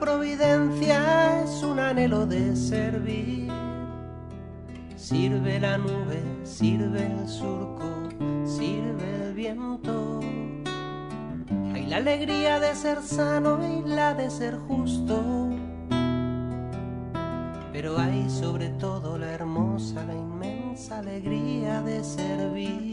providencia es un anhelo de servir. Sirve la nube, sirve el surco, sirve el viento. Hay la alegría de ser sano y la de ser justo. Pero hay sobre todo la hermosa, la inmensa alegría de servir.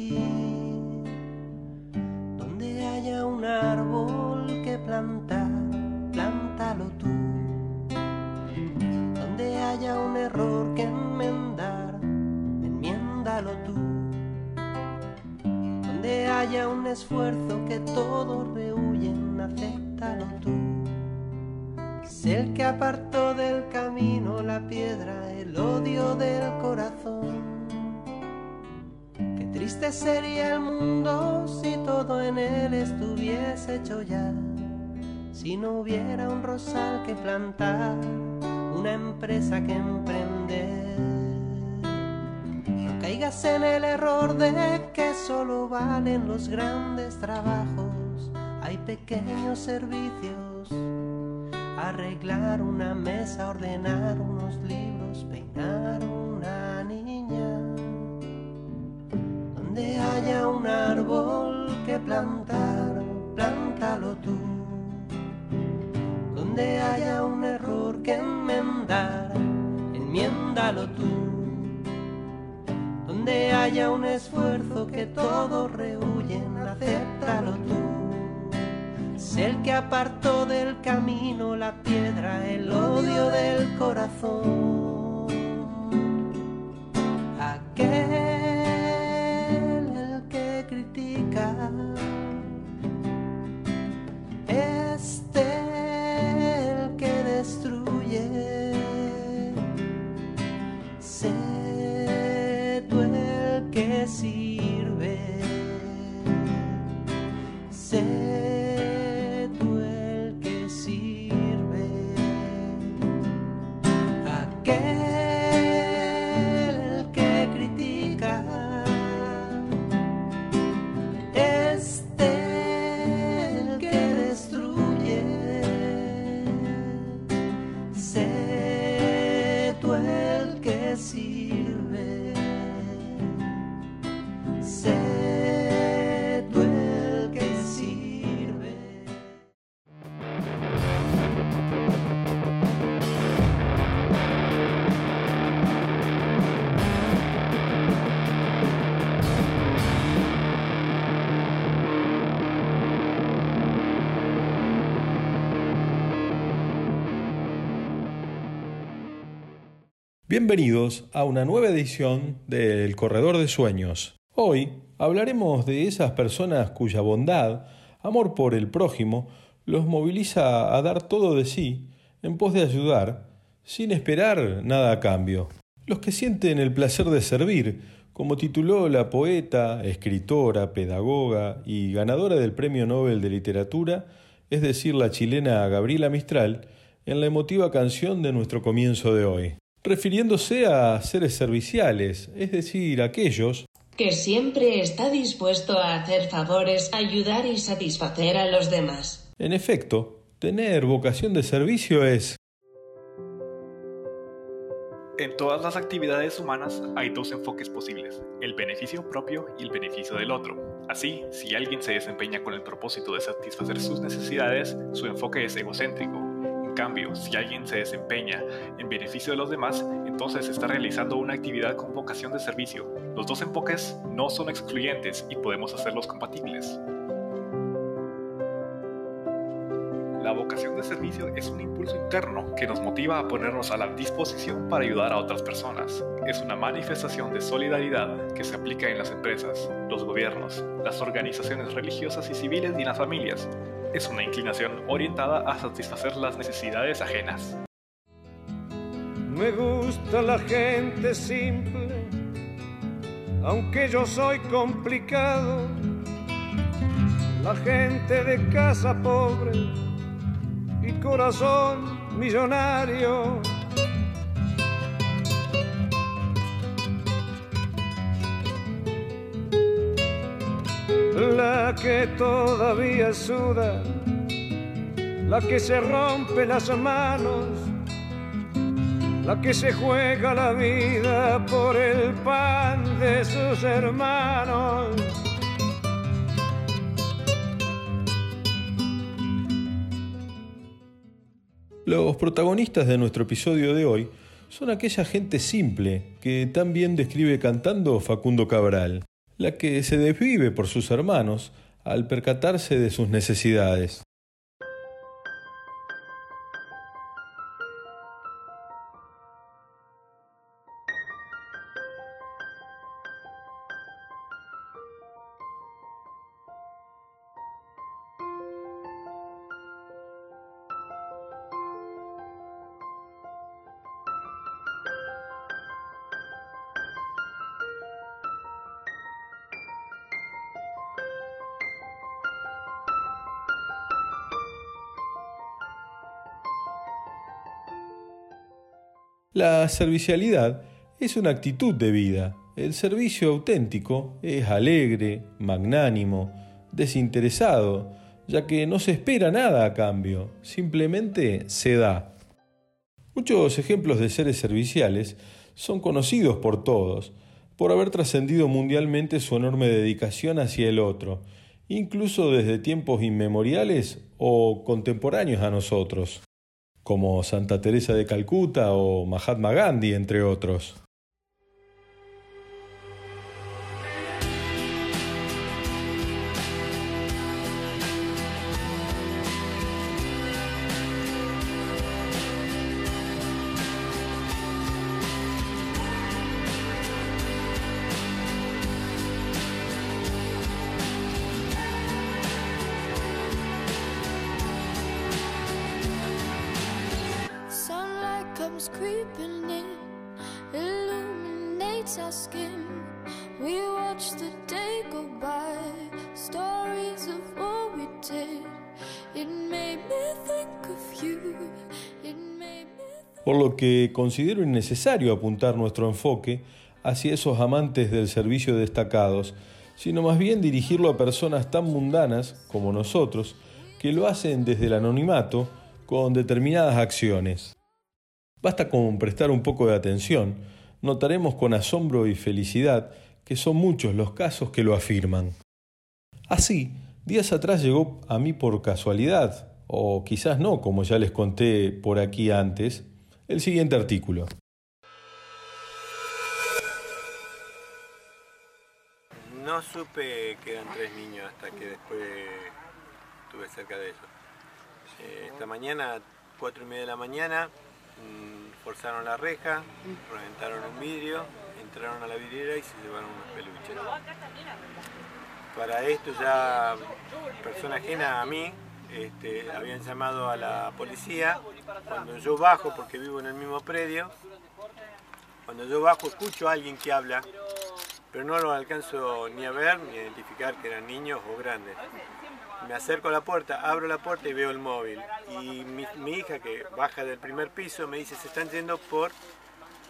Apartó del camino la piedra, el odio del corazón. Qué triste sería el mundo si todo en él estuviese hecho ya. Si no hubiera un rosal que plantar, una empresa que emprender. No caigas en el error de que solo valen los grandes trabajos. Hay pequeños servicios arreglar una mesa, ordenar unos libros, peinar una niña. Donde haya un árbol que plantar, plántalo tú. Donde haya un error que enmendar, enmiéndalo tú. Donde haya un esfuerzo que todos rehuyen, acéptalo tú. El que apartó del camino la piedra, el odio del corazón. Bienvenidos a una nueva edición de El Corredor de Sueños. Hoy hablaremos de esas personas cuya bondad, amor por el prójimo, los moviliza a dar todo de sí en pos de ayudar, sin esperar nada a cambio. Los que sienten el placer de servir, como tituló la poeta, escritora, pedagoga y ganadora del Premio Nobel de Literatura, es decir, la chilena Gabriela Mistral, en la emotiva canción de nuestro comienzo de hoy refiriéndose a seres serviciales, es decir, aquellos que siempre está dispuesto a hacer favores, ayudar y satisfacer a los demás. En efecto, tener vocación de servicio es En todas las actividades humanas hay dos enfoques posibles, el beneficio propio y el beneficio del otro. Así, si alguien se desempeña con el propósito de satisfacer sus necesidades, su enfoque es egocéntrico. Cambio, si alguien se desempeña en beneficio de los demás, entonces está realizando una actividad con vocación de servicio. Los dos enfoques no son excluyentes y podemos hacerlos compatibles. La vocación de servicio es un impulso interno que nos motiva a ponernos a la disposición para ayudar a otras personas. Es una manifestación de solidaridad que se aplica en las empresas, los gobiernos, las organizaciones religiosas y civiles y las familias. Es una inclinación orientada a satisfacer las necesidades ajenas. Me gusta la gente simple, aunque yo soy complicado. La gente de casa pobre y corazón millonario. La que todavía suda la que se rompe las manos, la que se juega la vida por el pan de sus hermanos. Los protagonistas de nuestro episodio de hoy son aquella gente simple que tan bien describe cantando Facundo Cabral, la que se desvive por sus hermanos al percatarse de sus necesidades. La servicialidad es una actitud de vida. El servicio auténtico es alegre, magnánimo, desinteresado, ya que no se espera nada a cambio, simplemente se da. Muchos ejemplos de seres serviciales son conocidos por todos, por haber trascendido mundialmente su enorme dedicación hacia el otro, incluso desde tiempos inmemoriales o contemporáneos a nosotros como Santa Teresa de Calcuta o Mahatma Gandhi, entre otros. Por lo que considero innecesario apuntar nuestro enfoque hacia esos amantes del servicio destacados, sino más bien dirigirlo a personas tan mundanas como nosotros, que lo hacen desde el anonimato con determinadas acciones. Basta con prestar un poco de atención, notaremos con asombro y felicidad que son muchos los casos que lo afirman. Así, días atrás llegó a mí por casualidad, o quizás no, como ya les conté por aquí antes, el siguiente artículo. No supe que eran tres niños hasta que después estuve cerca de ellos. Eh, esta mañana, cuatro y media de la mañana, Mm, forzaron la reja, reventaron un vidrio, entraron a la vidriera y se llevaron unos peluches. Para esto ya persona ajena a mí este, habían llamado a la policía. Cuando yo bajo, porque vivo en el mismo predio, cuando yo bajo escucho a alguien que habla, pero no lo alcanzo ni a ver ni a identificar que eran niños o grandes me acerco a la puerta, abro la puerta y veo el móvil. Y mi, hija que baja del primer piso me dice, se están yendo por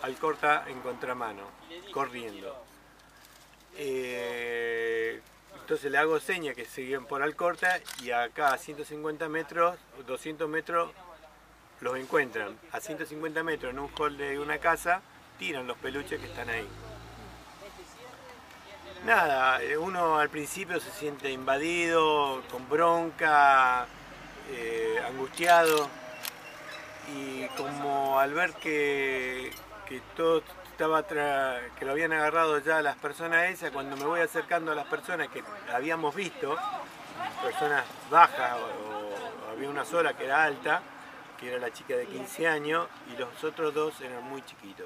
Alcorta en contramano, corriendo. Eh, entonces le hago seña que siguen por Alcorta y acá a 150 metros, 200 metros los encuentran. A 150 metros en un hall de una casa tiran los peluches que están ahí. Nada, eh, uno al principio se siente invadido, con bronca, eh, angustiado y como al ver que, todo estaba que lo habían agarrado ya las personas esas, cuando me voy acercando a las personas que habíamos visto, personas bajas o, había una sola que era alta, que era la chica de 15 años y los otros dos eran muy chiquitos.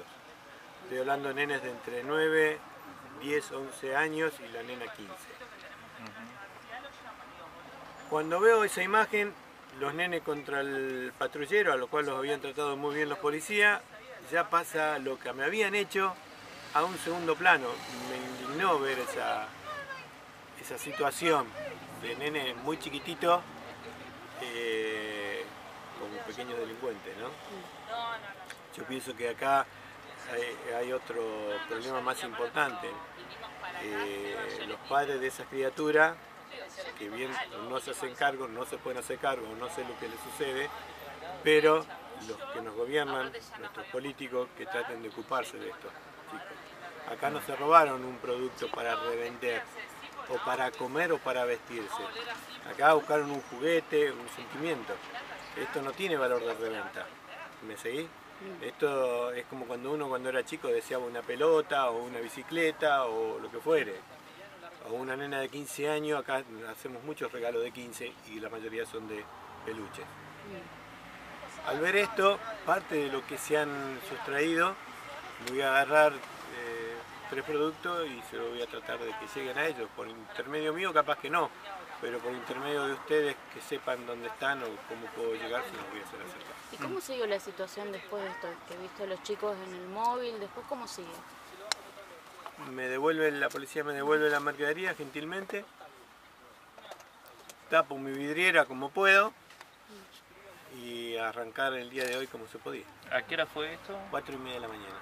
Estoy hablando de nenes de entre 9 10, 11 años y la nena 15. Cuando veo esa imagen, los nenes contra el patrullero, a lo cual los habían tratado muy bien los policías, ya pasa lo que me habían hecho a un segundo plano. Me indignó ver esa, esa situación de nenes muy chiquititos eh, como pequeños delincuentes. ¿no? Yo pienso que acá hay, otro problema más importante. Eh, los padres de esas criaturas que bien no se hacen cargo, no se pueden hacer cargo, no sé lo que les sucede, pero los que nos gobiernan, nuestros políticos, que traten de ocuparse de esto, chicos. Acá no se robaron un producto para revender, o para comer o para vestirse. Acá buscaron un juguete, un sentimiento. Esto no tiene valor de reventa. ¿Me seguís? Esto es como cuando uno cuando era chico deseaba una pelota o una bicicleta o lo que fuere. O una nena de 15 años, acá hacemos muchos regalos de 15 y la mayoría son de peluches. Al ver esto, parte de lo que se han sustraído, voy a agarrar eh, tres productos y se lo voy a tratar de que lleguen a ellos. Por intermedio mío capaz que no, pero por intermedio de ustedes que sepan dónde están o cómo puedo llegar, se los voy a hacer acercar. ¿Y cómo siguió la situación después de esto? Que viste a los chicos en el móvil, después cómo sigue? Me devuelve, la policía me devuelve la mercadería gentilmente, tapo mi vidriera como puedo y arrancar el día de hoy como se podía. ¿A qué hora fue esto? Cuatro y media de la mañana.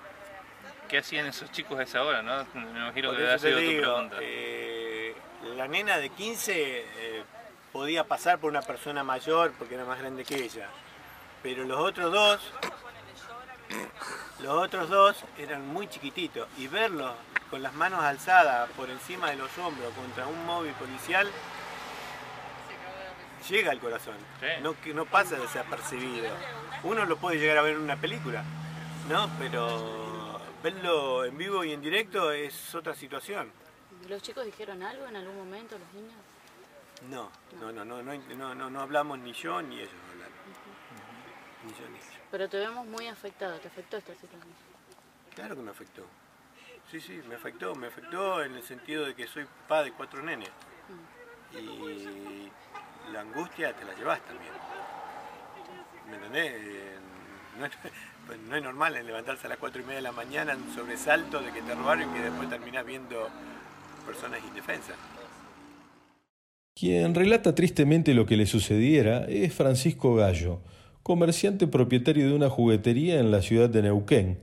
¿Qué hacían esos chicos a esa hora, no? Me imagino Por que ha sido tu digo, pregunta. eh, la nena de 15 eh, podía pasar por una persona mayor porque era más grande que ella. Pero los otros dos, los otros dos eran muy chiquititos y verlos con las manos alzadas por encima de los hombros contra un móvil policial llega al corazón. Sí. No, que no pasa desapercibido. Uno lo puede llegar a ver en una película, ¿no? Pero verlo en vivo y en directo es otra situación. ¿Los chicos dijeron algo en algún momento, los niños? No, no, no, no, no, no, no, no hablamos ni yo ni ellos hablaron. Ni yo ni ellos. Pero te vemos muy afectado, ¿te afectó esta situación? Claro que me afectó. Sí, sí, me afectó, me afectó en el sentido de que soy papá de cuatro nenes. Y la angustia te la llevas también. ¿Me entendés? Eh, No es, pues no es normal levantarse a las cuatro y media de la mañana en sobresalto de que te robaron y que después terminás viendo personas indefensas. Quien relata tristemente lo que le sucediera es Francisco Gallo, comerciante propietario de una juguetería en la ciudad de Neuquén,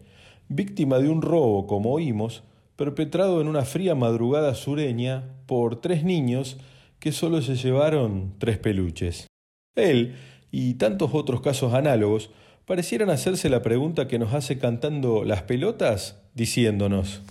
víctima de un robo, como oímos, perpetrado en una fría madrugada sureña por tres niños que solo se llevaron tres peluches. Él, y tantos otros casos análogos, parecieran hacerse la pregunta que nos hace cantando las pelotas, diciéndonos,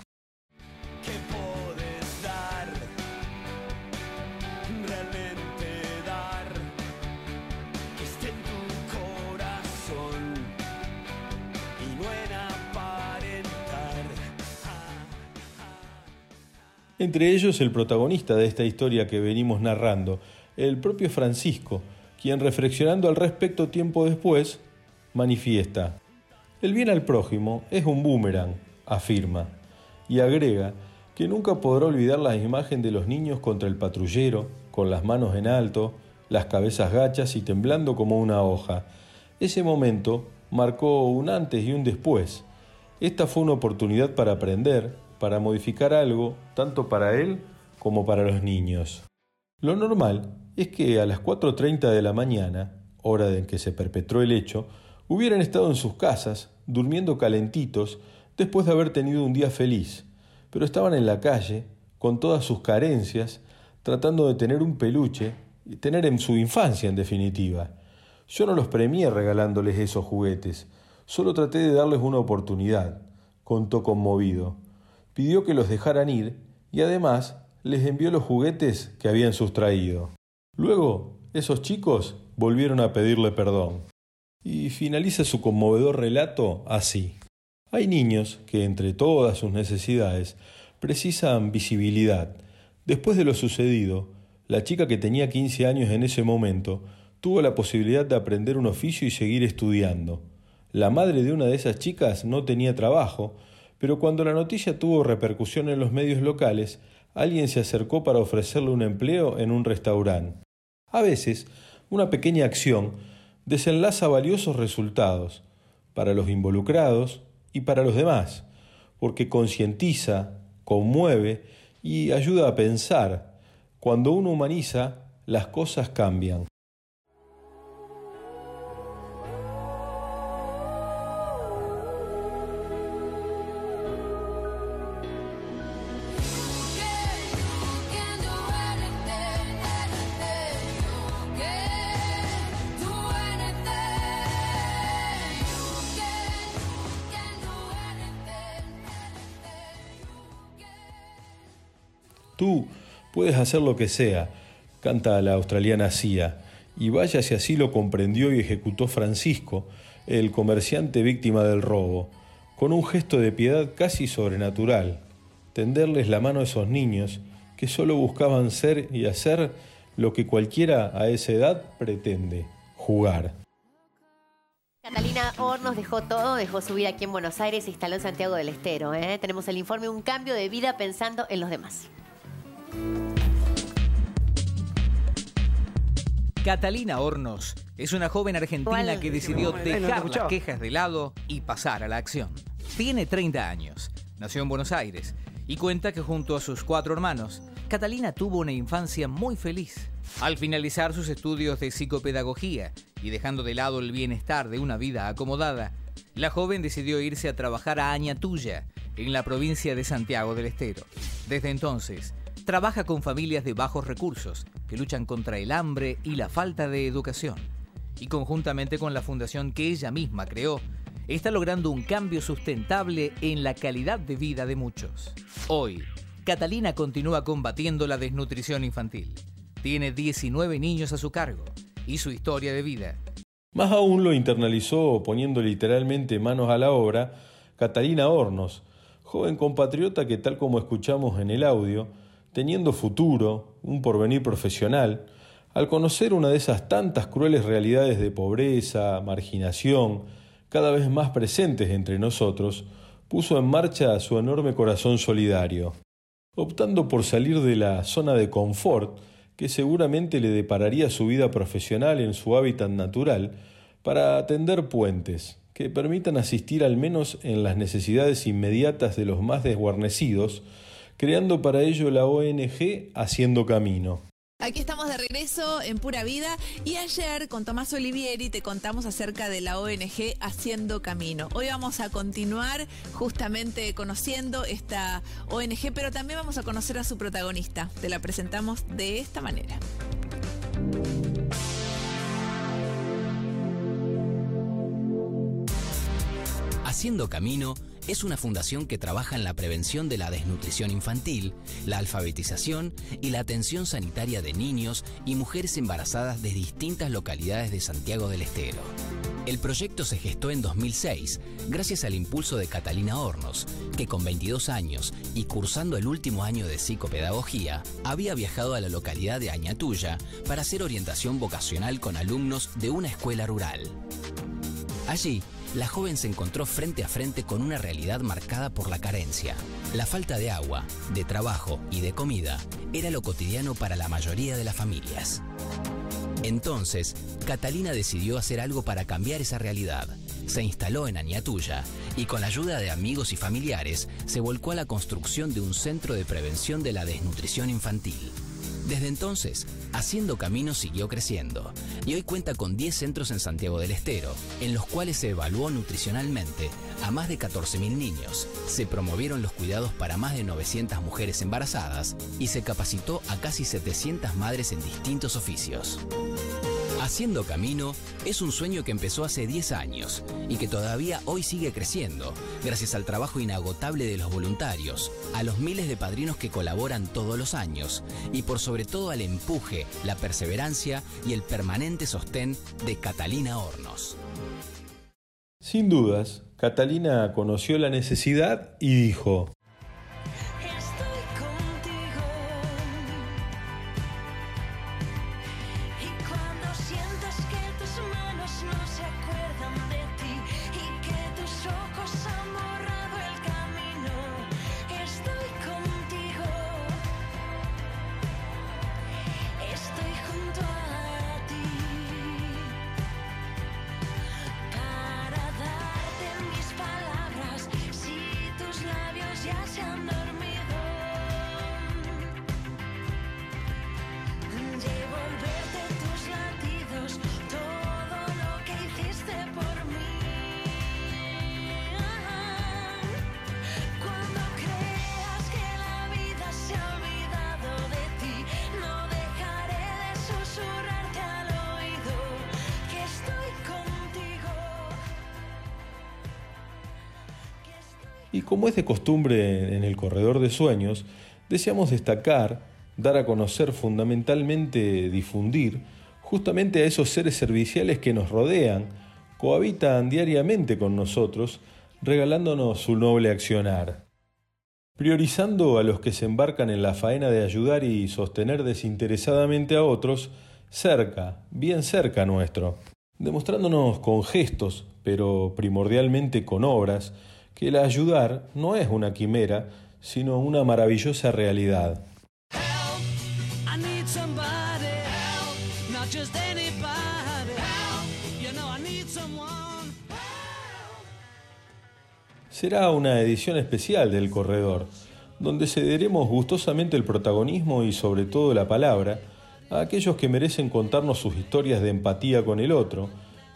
Entre ellos el protagonista de esta historia que venimos narrando, el propio Francisco, quien reflexionando al respecto tiempo después, manifiesta, el bien al prójimo es un boomerang, afirma, y agrega que nunca podrá olvidar la imagen de los niños contra el patrullero, con las manos en alto, las cabezas gachas y temblando como una hoja. Ese momento marcó un antes y un después. Esta fue una oportunidad para aprender, para modificar algo, tanto para él como para los niños. Lo normal es que a las 4.30 de la mañana, hora en que se perpetró el hecho, hubieran estado en sus casas, durmiendo calentitos, después de haber tenido un día feliz, pero estaban en la calle, con todas sus carencias, tratando de tener un peluche, y tener en su infancia en definitiva. Yo no los premié regalándoles esos juguetes, solo traté de darles una oportunidad, contó conmovido. Pidió que los dejaran ir y además les envió los juguetes que habían sustraído. Luego, esos chicos volvieron a pedirle perdón. Y finaliza su conmovedor relato así. Hay niños que, entre todas sus necesidades, precisan visibilidad. Después de lo sucedido, la chica que tenía 15 años en ese momento tuvo la posibilidad de aprender un oficio y seguir estudiando. La madre de una de esas chicas no tenía trabajo, pero cuando la noticia tuvo repercusión en los medios locales, alguien se acercó para ofrecerle un empleo en un restaurante. A veces, una pequeña acción desenlaza valiosos resultados para los involucrados y para los demás, porque concientiza, conmueve y ayuda a pensar. Cuando uno humaniza, las cosas cambian. Tú puedes hacer lo que sea, canta la australiana Cia, y vaya si así lo comprendió y ejecutó Francisco, el comerciante víctima del robo, con un gesto de piedad casi sobrenatural, tenderles la mano a esos niños que solo buscaban ser y hacer lo que cualquiera a esa edad pretende, jugar. Catalina Hornos dejó todo, dejó su vida aquí en Buenos Aires e instaló en Santiago del Estero. ¿eh? Tenemos el informe Un cambio de vida pensando en los demás. Catalina Hornos es una joven argentina ¿Cuál? que decidió dejar las quejas de lado y pasar a la acción. Tiene 30 años, nació en Buenos Aires y cuenta que junto a sus cuatro hermanos, Catalina tuvo una infancia muy feliz. Al finalizar sus estudios de psicopedagogía y dejando de lado el bienestar de una vida acomodada, la joven decidió irse a trabajar a Añatuya, en la provincia de Santiago del Estero. Desde entonces, trabaja con familias de bajos recursos que luchan contra el hambre y la falta de educación. Y conjuntamente con la fundación que ella misma creó, está logrando un cambio sustentable en la calidad de vida de muchos. Hoy, Catalina continúa combatiendo la desnutrición infantil. Tiene 19 niños a su cargo y su historia de vida Más aún lo internalizó poniendo literalmente manos a la obra Catalina Hornos, joven compatriota que tal como escuchamos en el audio, teniendo futuro, un porvenir profesional, al conocer una de esas tantas crueles realidades de pobreza, marginación, cada vez más presentes entre nosotros, puso en marcha su enorme corazón solidario, optando por salir de la zona de confort que seguramente le depararía su vida profesional en su hábitat natural para atender puentes que permitan asistir al menos en las necesidades inmediatas de los más desguarnecidos, creando para ello la ONG Haciendo Camino. Aquí estamos de regreso en Pura Vida y ayer con Tomás Olivieri te contamos acerca de la ONG Haciendo Camino. Hoy vamos a continuar justamente conociendo esta ONG, pero también vamos a conocer a su protagonista. Te la presentamos de esta manera. Haciendo Camino es una fundación que trabaja en la prevención de la desnutrición infantil, la alfabetización y la atención sanitaria de niños y mujeres embarazadas de distintas localidades de Santiago del Estero. El proyecto se gestó en 2006 gracias al impulso de Catalina Hornos, que con 22 años y cursando el último año de psicopedagogía, había viajado a la localidad de Añatuya para hacer orientación vocacional con alumnos de una escuela rural. Allí, la joven se encontró frente a frente con una realidad marcada por la carencia. La falta de agua, de trabajo y de comida era lo cotidiano para la mayoría de las familias. Entonces, Catalina decidió hacer algo para cambiar esa realidad. Se instaló en Añatuya y con la ayuda de amigos y familiares se volcó a la construcción de un centro de prevención de la desnutrición infantil. Desde entonces, Haciendo Camino siguió creciendo y hoy cuenta con 10 centros en Santiago del Estero, en los cuales se evaluó nutricionalmente a más de 14.000 niños, se promovieron los cuidados para más de 900 mujeres embarazadas y se capacitó a casi 700 madres en distintos oficios. Haciendo Camino es un sueño que empezó hace 10 años y que todavía hoy sigue creciendo, gracias al trabajo inagotable de los voluntarios, a los miles de padrinos que colaboran todos los años y por sobre todo al empuje, la perseverancia y el permanente sostén de Catalina Hornos. Sin dudas, Catalina conoció la necesidad y dijo, Y como es de costumbre en el corredor de sueños, deseamos destacar, dar a conocer, fundamentalmente difundir, justamente a esos seres serviciales que nos rodean, cohabitan diariamente con nosotros, regalándonos su noble accionar. Priorizando a los que se embarcan en la faena de ayudar y sostener desinteresadamente a otros, cerca, bien cerca nuestro, demostrándonos con gestos, pero primordialmente con obras, que el ayudar no es una quimera, sino una maravillosa realidad. Será una edición especial del Corredor, donde cederemos gustosamente el protagonismo y sobre todo la palabra a aquellos que merecen contarnos sus historias de empatía con el otro,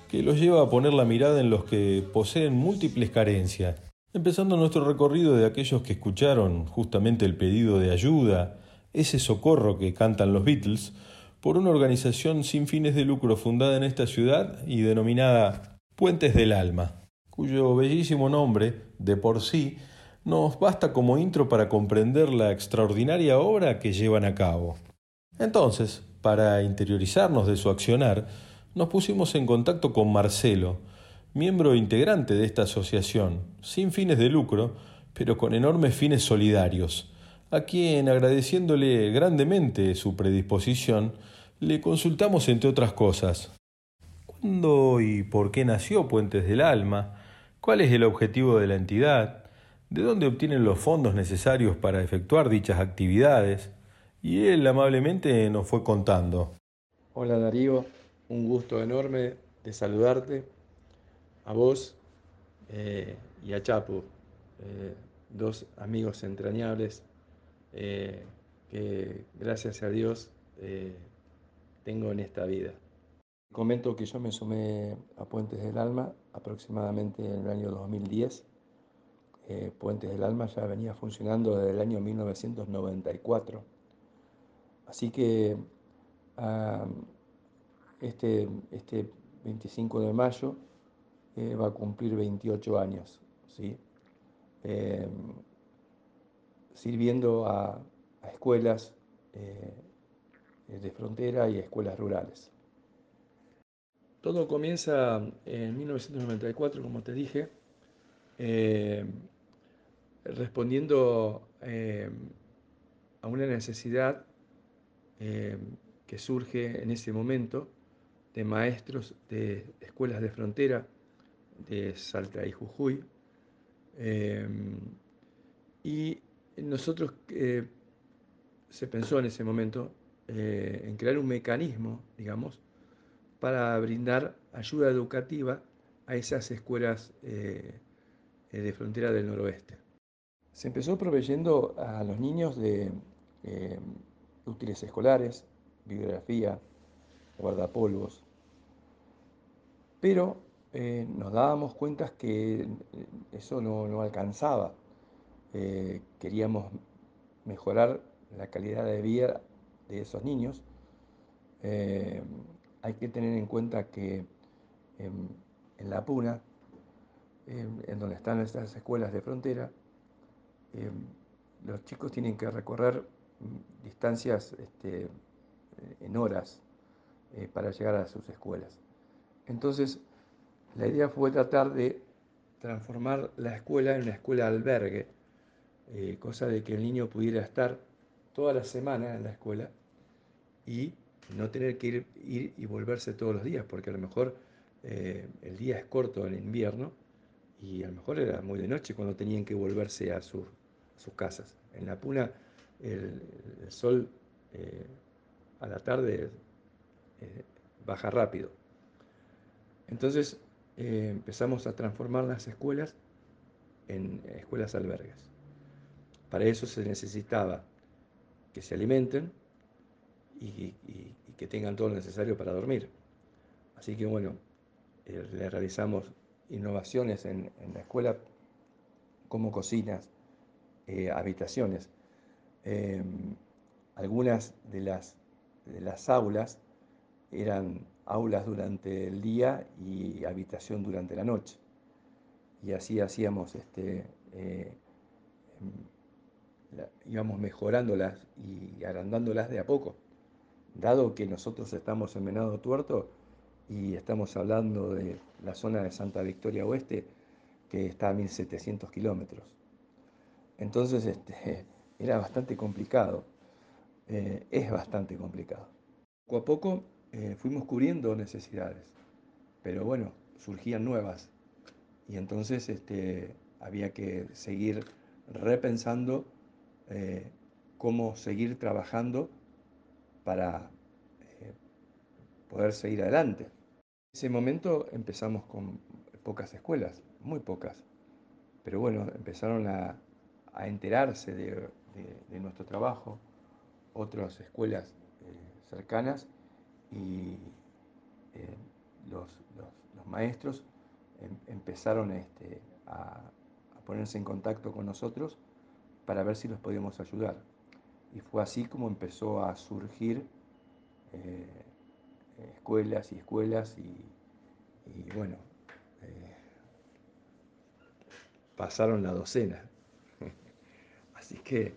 que los lleva a poner la mirada en los que poseen múltiples carencias, empezando nuestro recorrido de aquellos que escucharon justamente el pedido de ayuda, ese socorro que cantan los Beatles, por una organización sin fines de lucro fundada en esta ciudad y denominada Puentes del Alma, cuyo bellísimo nombre, de por sí, nos basta como intro para comprender la extraordinaria obra que llevan a cabo. Entonces, para interiorizarnos de su accionar, nos pusimos en contacto con Marcelo, miembro integrante de esta asociación, sin fines de lucro, pero con enormes fines solidarios, a quien, agradeciéndole grandemente su predisposición, le consultamos entre otras cosas. ¿Cuándo y por qué nació Puentes del Alma? ¿Cuál es el objetivo de la entidad? ¿De dónde obtienen los fondos necesarios para efectuar dichas actividades? Y él amablemente nos fue contando. Hola Darío, un gusto enorme de saludarte, a vos eh, y a Chapo, eh, dos amigos entrañables eh, que gracias a Dios tengo en esta vida. Comento que yo me sumé a Puentes del Alma aproximadamente en el año 2010. Eh, Puentes del Alma ya venía funcionando desde el año 1994. Así que ah, este, este 25 de mayo eh, va a cumplir 28 años, ¿sí? Eh, sirviendo a, escuelas eh, de frontera y a escuelas rurales. Todo comienza en 1994, como te dije, eh, respondiendo eh, a una necesidad que surge en ese momento de maestros de escuelas de frontera de Salta y Jujuy. Eh, y nosotros eh, se pensó en ese momento eh, en crear un mecanismo, digamos, para brindar ayuda educativa a esas escuelas eh, de frontera del noroeste. Se empezó proveyendo a los niños de útiles escolares, bibliografía, guardapolvos, pero eh, nos dábamos cuenta que eh, eso no, no alcanzaba. Eh, queríamos mejorar la calidad de vida de esos niños. Hay que tener en cuenta que en, en La Puna, en, en donde están estas escuelas de frontera, eh, los chicos tienen que recorrer mm, distancias este, en horas para llegar a sus escuelas. Entonces, la idea fue tratar de transformar la escuela en una escuela albergue, eh, cosa de que el niño pudiera estar toda la semana en la escuela y no tener que ir, y volverse todos los días, porque a lo mejor eh, el día es corto en invierno y a lo mejor era muy de noche cuando tenían que volverse a, a sus casas. En la puna el, sol eh, a la tarde baja rápido. Entonces eh, empezamos a transformar las escuelas en escuelas albergues. Para eso se necesitaba que se alimenten y, que tengan todo lo necesario para dormir. Así que bueno, eh, le realizamos innovaciones en, la escuela como cocinas, eh, habitaciones. Eh, algunas de las, de las aulas eran aulas durante el día y habitación durante la noche. Y así hacíamos este, eh, íbamos mejorándolas y agrandándolas de a poco. Dado que nosotros estamos en Venado Tuerto y estamos hablando de la zona de Santa Victoria Oeste, que está a 1700 kilómetros. Entonces este, era bastante complicado, eh, es bastante complicado. Poco a poco eh, fuimos cubriendo necesidades, pero bueno, surgían nuevas y entonces este, había que seguir repensando eh, cómo seguir trabajando para eh, poder seguir adelante. En ese momento empezamos con pocas escuelas, muy pocas, pero bueno, empezaron a, enterarse de, nuestro trabajo otras escuelas cercanas y eh, los, los- maestros em- empezaron este, a, ponerse en contacto con nosotros para ver si los podíamos ayudar. Y fue así como empezó a surgir eh, escuelas y escuelas y, y bueno, eh, pasaron la docena. Así que,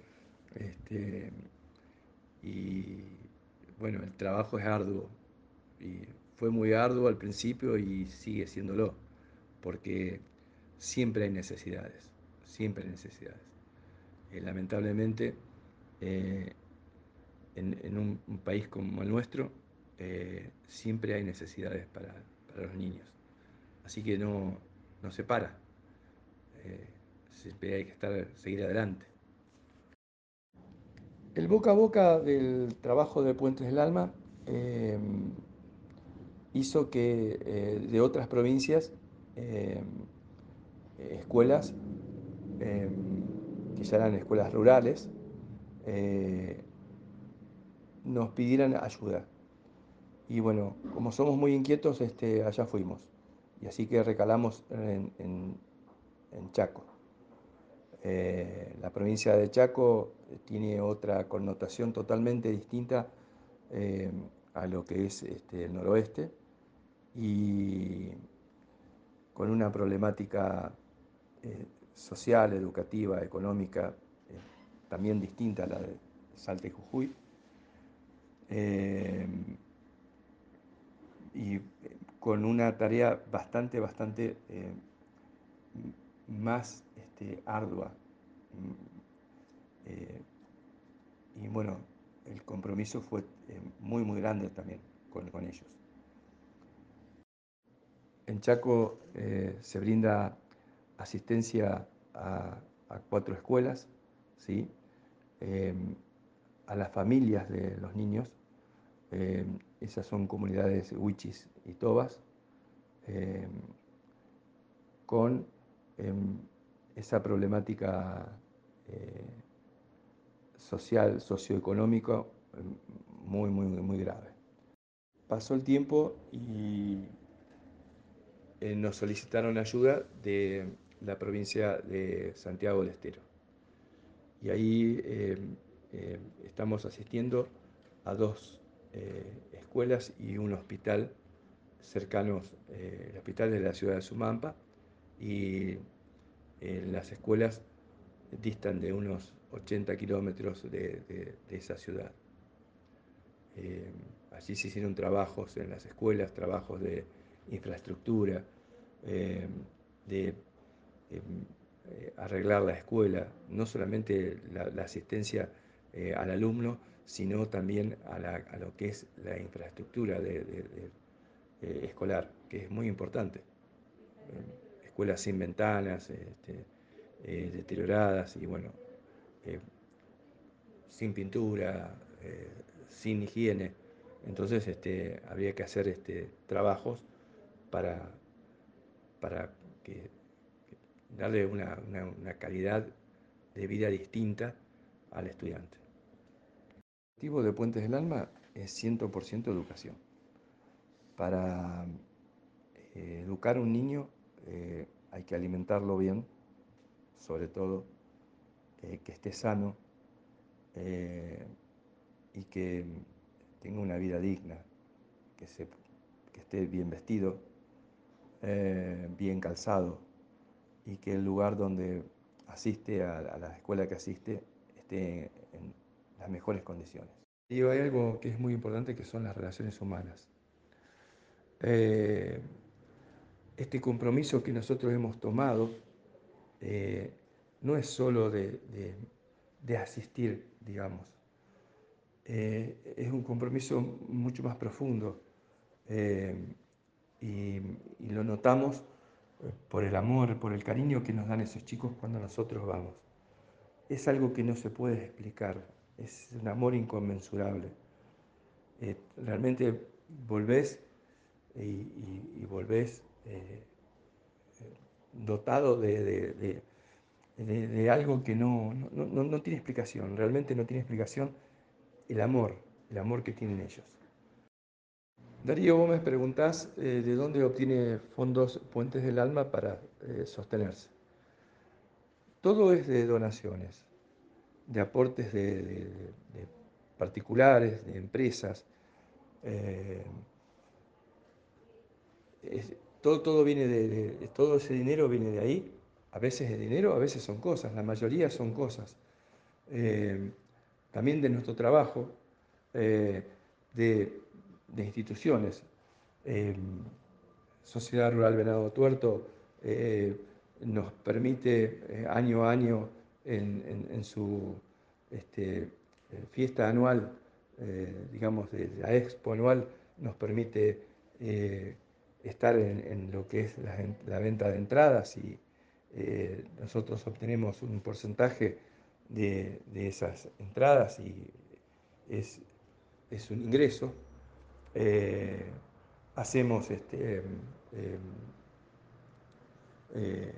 este, y bueno, el trabajo es arduo. Y fue muy arduo al principio y sigue siéndolo, porque siempre hay necesidades, siempre hay necesidades. Eh, lamentablemente, eh, en, un, país como el nuestro, eh, siempre hay necesidades para, los niños. Así que no, no se para. Siempre hay que estar, seguir adelante. El boca a boca del trabajo de Puentes del Alma eh, hizo que eh, de otras provincias, eh, escuelas, que ya eran escuelas rurales, nos pidieran ayuda. Y bueno, como somos muy inquietos, este, allá fuimos. Y así que recalamos en Chaco. Eh, la provincia de Chaco tiene otra connotación totalmente distinta eh, a lo que es este, el noroeste y con una problemática eh, social, educativa, económica, eh, también distinta a la de Salta y Jujuy. Eh, y eh, con una tarea bastante, bastante eh, más ardua. Mm, eh, y bueno, el compromiso fue eh, muy, muy grande también con, con ellos. En Chaco eh, se brinda asistencia a, cuatro escuelas, ¿sí? Eh, a las familias de los niños. eh, esas son comunidades huichis y tobas, eh, con em, esa problemática eh, social, socioeconómica em, muy, muy, muy grave. Pasó el tiempo y eh, nos solicitaron ayuda de la provincia de Santiago del Estero. Y ahí eh, eh, estamos asistiendo a dos eh, escuelas y un hospital cercanos, eh, el hospital de la ciudad de Sumampa y eh, las escuelas distan de unos 80 kilómetros de, esa ciudad. Eh, allí se hicieron trabajos en las escuelas, trabajos de infraestructura, eh, de eh, arreglar la escuela, no solamente la, asistencia al alumno, sino también a, lo que es la infraestructura escolar, que es muy importante. Escuelas sin ventanas, este, eh, deterioradas y bueno, eh, sin pintura, eh, sin higiene. Entonces este, habría que hacer este, trabajos para, para darle una, una- calidad de vida distinta al estudiante. El objetivo de Puentes del Alma es 100% educación. Para educar a un niño eh, hay que alimentarlo bien, sobre todo, eh, que esté sano eh, y que tenga una vida digna, que, esté bien vestido, bien calzado y que el lugar donde asiste a, la escuela que asiste esté en las mejores condiciones. Y hay algo que es muy importante que son las relaciones humanas. Este compromiso que nosotros hemos tomado eh, no es solo de, asistir, digamos, eh, es un compromiso mucho más profundo y, lo notamos por el amor, por el cariño que nos dan esos chicos cuando nosotros vamos. Es algo que no se puede explicar, es un amor inconmensurable. realmente volvés y, volvés eh, dotado de, algo que no, no, tiene explicación, realmente no tiene explicación el amor, el amor que tienen ellos. Darío, vos me preguntás eh, de dónde obtiene fondos Puentes del Alma para eh, sostenerse. Todo es de donaciones, de aportes de, particulares, de empresas todo, todo viene de, todo ese dinero viene de ahí. A veces es dinero, a veces son cosas, la mayoría son cosas. Eh, también de nuestro trabajo, eh, de, instituciones. Eh, Sociedad Rural Venado Tuerto nos permite año a año en, su este, fiesta anual, digamos, de la expo anual, nos permite estar en, lo que es la, venta de entradas y eh, nosotros obtenemos un porcentaje de, esas entradas y es, un ingreso. Eh, hacemos este, em, eh,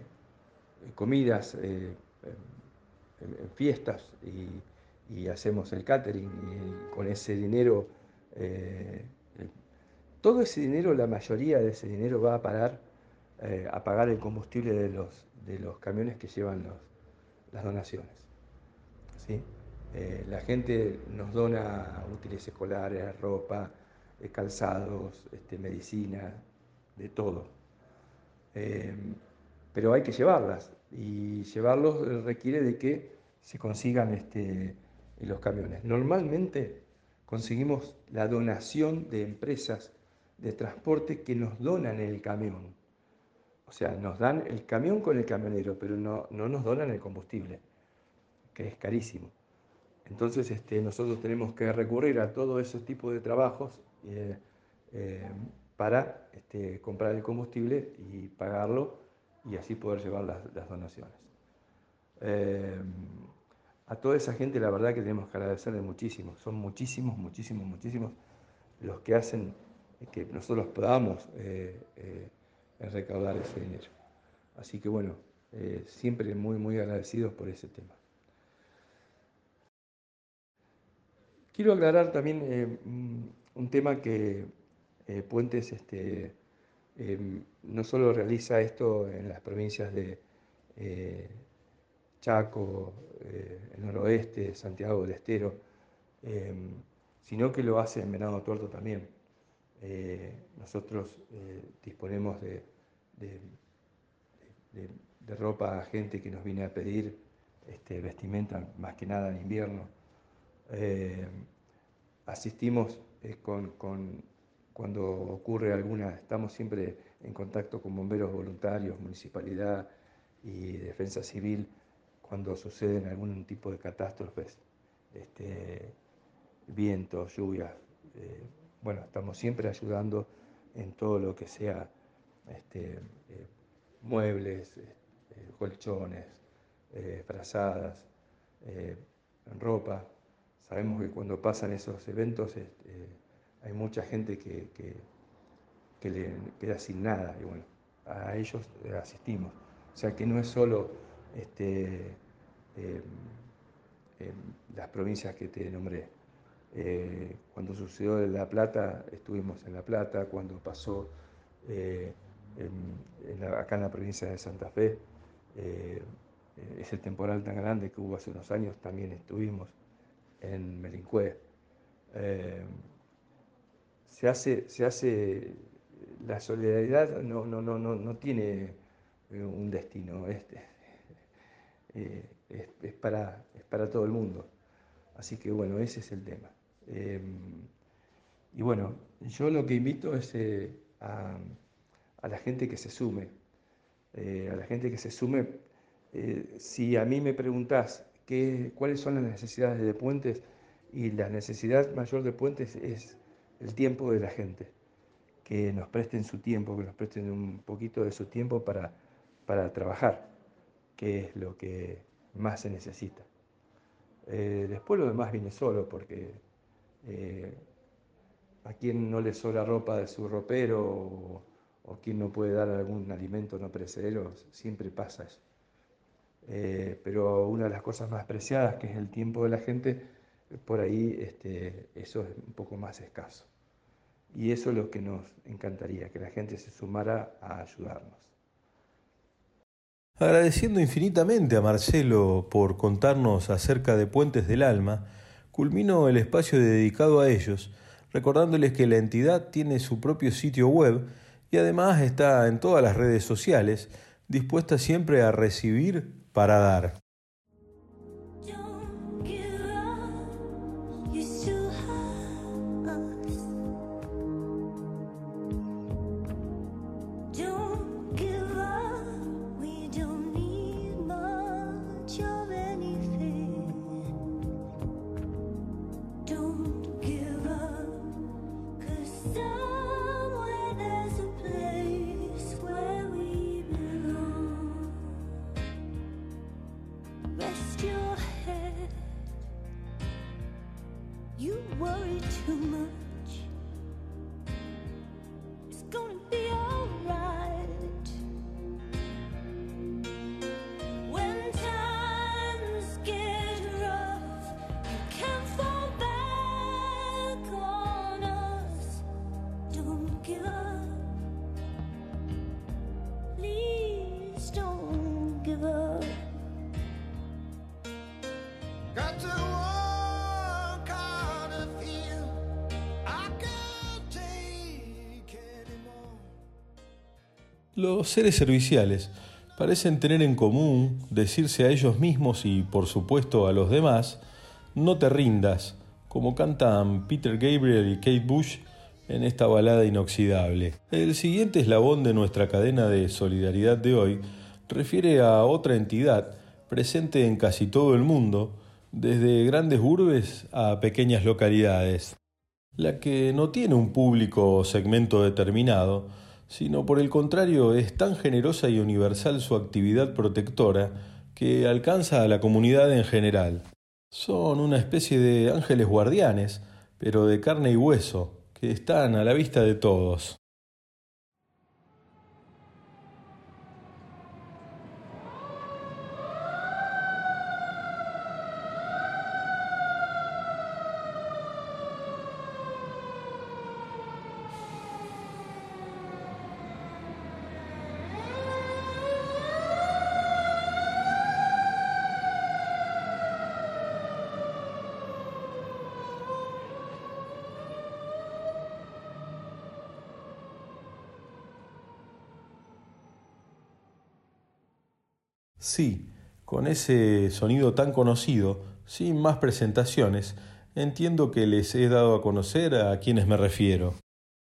comidas en, fiestas y, hacemos el catering y con ese dinero todo ese dinero, la mayoría de ese dinero va a parar eh, a pagar el combustible de los, de los camiones que llevan las donaciones. ¿sí? Eh, la gente nos dona útiles escolares, ropa, eh, calzados, este, medicina, de todo. pero hay que llevarlas y llevarlos requiere de que se consigan este, los camiones. Normalmente conseguimos la donación de empresas de transporte que nos donan el camión. O sea, nos dan el camión con el camionero, pero no, nos donan el combustible, que es carísimo. Entonces este, nosotros tenemos que recurrir a todo ese tipo de trabajos eh, eh, para este, comprar el combustible y pagarlo y así poder llevar las, donaciones. Eh, a toda esa gente la verdad que tenemos que agradecerle muchísimo. Son muchísimos, muchísimos, muchísimos los que hacen que nosotros podamos eh, eh, recaudar ese dinero. Así que bueno, eh, siempre muy, muy agradecidos por ese tema. Quiero aclarar también mm, un tema que Puentes este, no solo realiza esto en las provincias de Chaco, el noroeste, Santiago del Estero, sino que lo hace en Venado Tuerto también. Eh, nosotros eh, disponemos de, ropa a gente que nos viene a pedir este, vestimenta, más que nada en invierno. Eh, asistimos cuando ocurre alguna, estamos siempre en contacto con bomberos voluntarios, municipalidad y defensa civil cuando suceden algún tipo de catástrofes, este, vientos, lluvias bueno, estamos siempre ayudando en todo lo que sea este, eh, muebles, eh, colchones, eh, frazadas, ropa. Sabemos que cuando pasan esos eventos este, hay mucha gente que, le queda sin nada y bueno, a ellos asistimos. O sea que no es solo este, las provincias que te nombré. Eh, cuando sucedió en La Plata, estuvimos en La Plata, cuando pasó eh, acá en la provincia de Santa Fe, eh, ese temporal tan grande que hubo hace unos años, también estuvimos en Melincué. se, hace, se hace, la solidaridad no, no, no, no, tiene un destino, es, es, para, es para todo el mundo. Así que bueno, ese es el tema. Eh, y bueno, yo lo que invito es eh, a, la gente que se sume, eh, a la gente que se sume. si a mí me preguntás qué, cuáles son las necesidades de Puentes, y la necesidad mayor de Puentes es el tiempo de la gente, que nos presten su tiempo, que nos presten un poquito de su tiempo para, para trabajar, que es lo que más se necesita. Eh, después lo demás viene solo, porque eh, a quien no le sobra ropa de su ropero o, quien no puede dar algún alimento no perecedero, siempre pasa eso. Eh, pero una de las cosas más preciadas, que es el tiempo de la gente, por ahí este, eso es un poco más escaso. Y eso es lo que nos encantaría, que la gente se sumara a ayudarnos. Agradeciendo infinitamente a Marcelo por contarnos acerca de Puentes del Alma, culmino el espacio dedicado a ellos, recordándoles que la entidad tiene su propio sitio web y además está en todas las redes sociales, dispuesta siempre a recibir para dar. Los seres serviciales parecen tener en común decirse a ellos mismos y por supuesto a los demás, no te rindas, como cantan Peter Gabriel y Kate Bush en esta balada inoxidable. El siguiente eslabón de nuestra cadena de solidaridad de hoy refiere a otra entidad presente en casi todo el mundo, desde grandes urbes a pequeñas localidades. La que no tiene un público o segmento determinado, sino por el contrario es tan generosa y universal su actividad protectora que alcanza a la comunidad en general. Son una especie de ángeles guardianes, pero de carne y hueso, que están a la vista de todos. Sí, con ese sonido tan conocido, sin más presentaciones, entiendo que les he dado a conocer a quienes me refiero.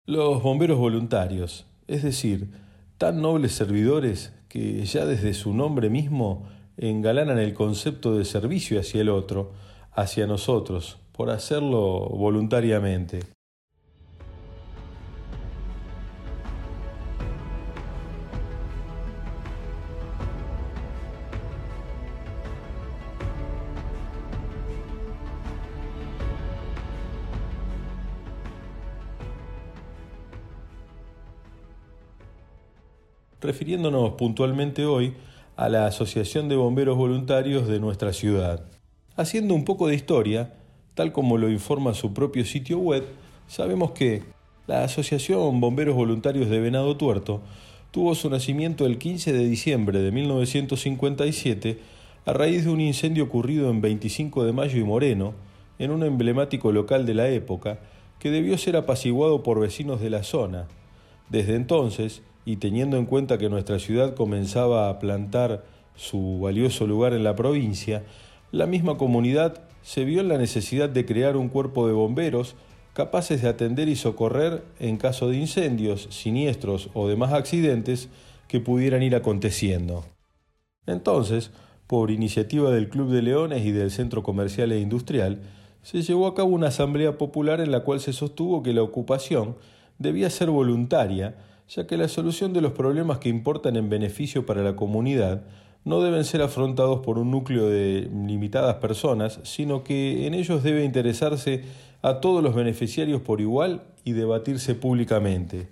Los bomberos voluntarios, es decir, tan nobles servidores que ya desde su nombre mismo engalanan el concepto de servicio hacia el otro, hacia nosotros, por hacerlo voluntariamente. Refiriéndonos puntualmente hoy a la Asociación de Bomberos Voluntarios de nuestra ciudad. Haciendo un poco de historia, tal como lo informa su propio sitio web, sabemos que la Asociación Bomberos Voluntarios de Venado Tuerto tuvo su nacimiento el 15 de diciembre de 1957 a raíz de un incendio ocurrido en 25 de Mayo y Moreno, en un emblemático local de la época, que debió ser apaciguado por vecinos de la zona. Desde entonces, y teniendo en cuenta que nuestra ciudad comenzaba a plantar su valioso lugar en la provincia, la misma comunidad se vio en la necesidad de crear un cuerpo de bomberos capaces de atender y socorrer en caso de incendios, siniestros o demás accidentes que pudieran ir aconteciendo. Entonces, por iniciativa del Club de Leones y del Centro Comercial e Industrial, se llevó a cabo una asamblea popular en la cual se sostuvo que la ocupación debía ser voluntaria, ya que la solución de los problemas que importan en beneficio para la comunidad no deben ser afrontados por un núcleo de limitadas personas, sino que en ellos debe interesarse a todos los beneficiarios por igual y debatirse públicamente.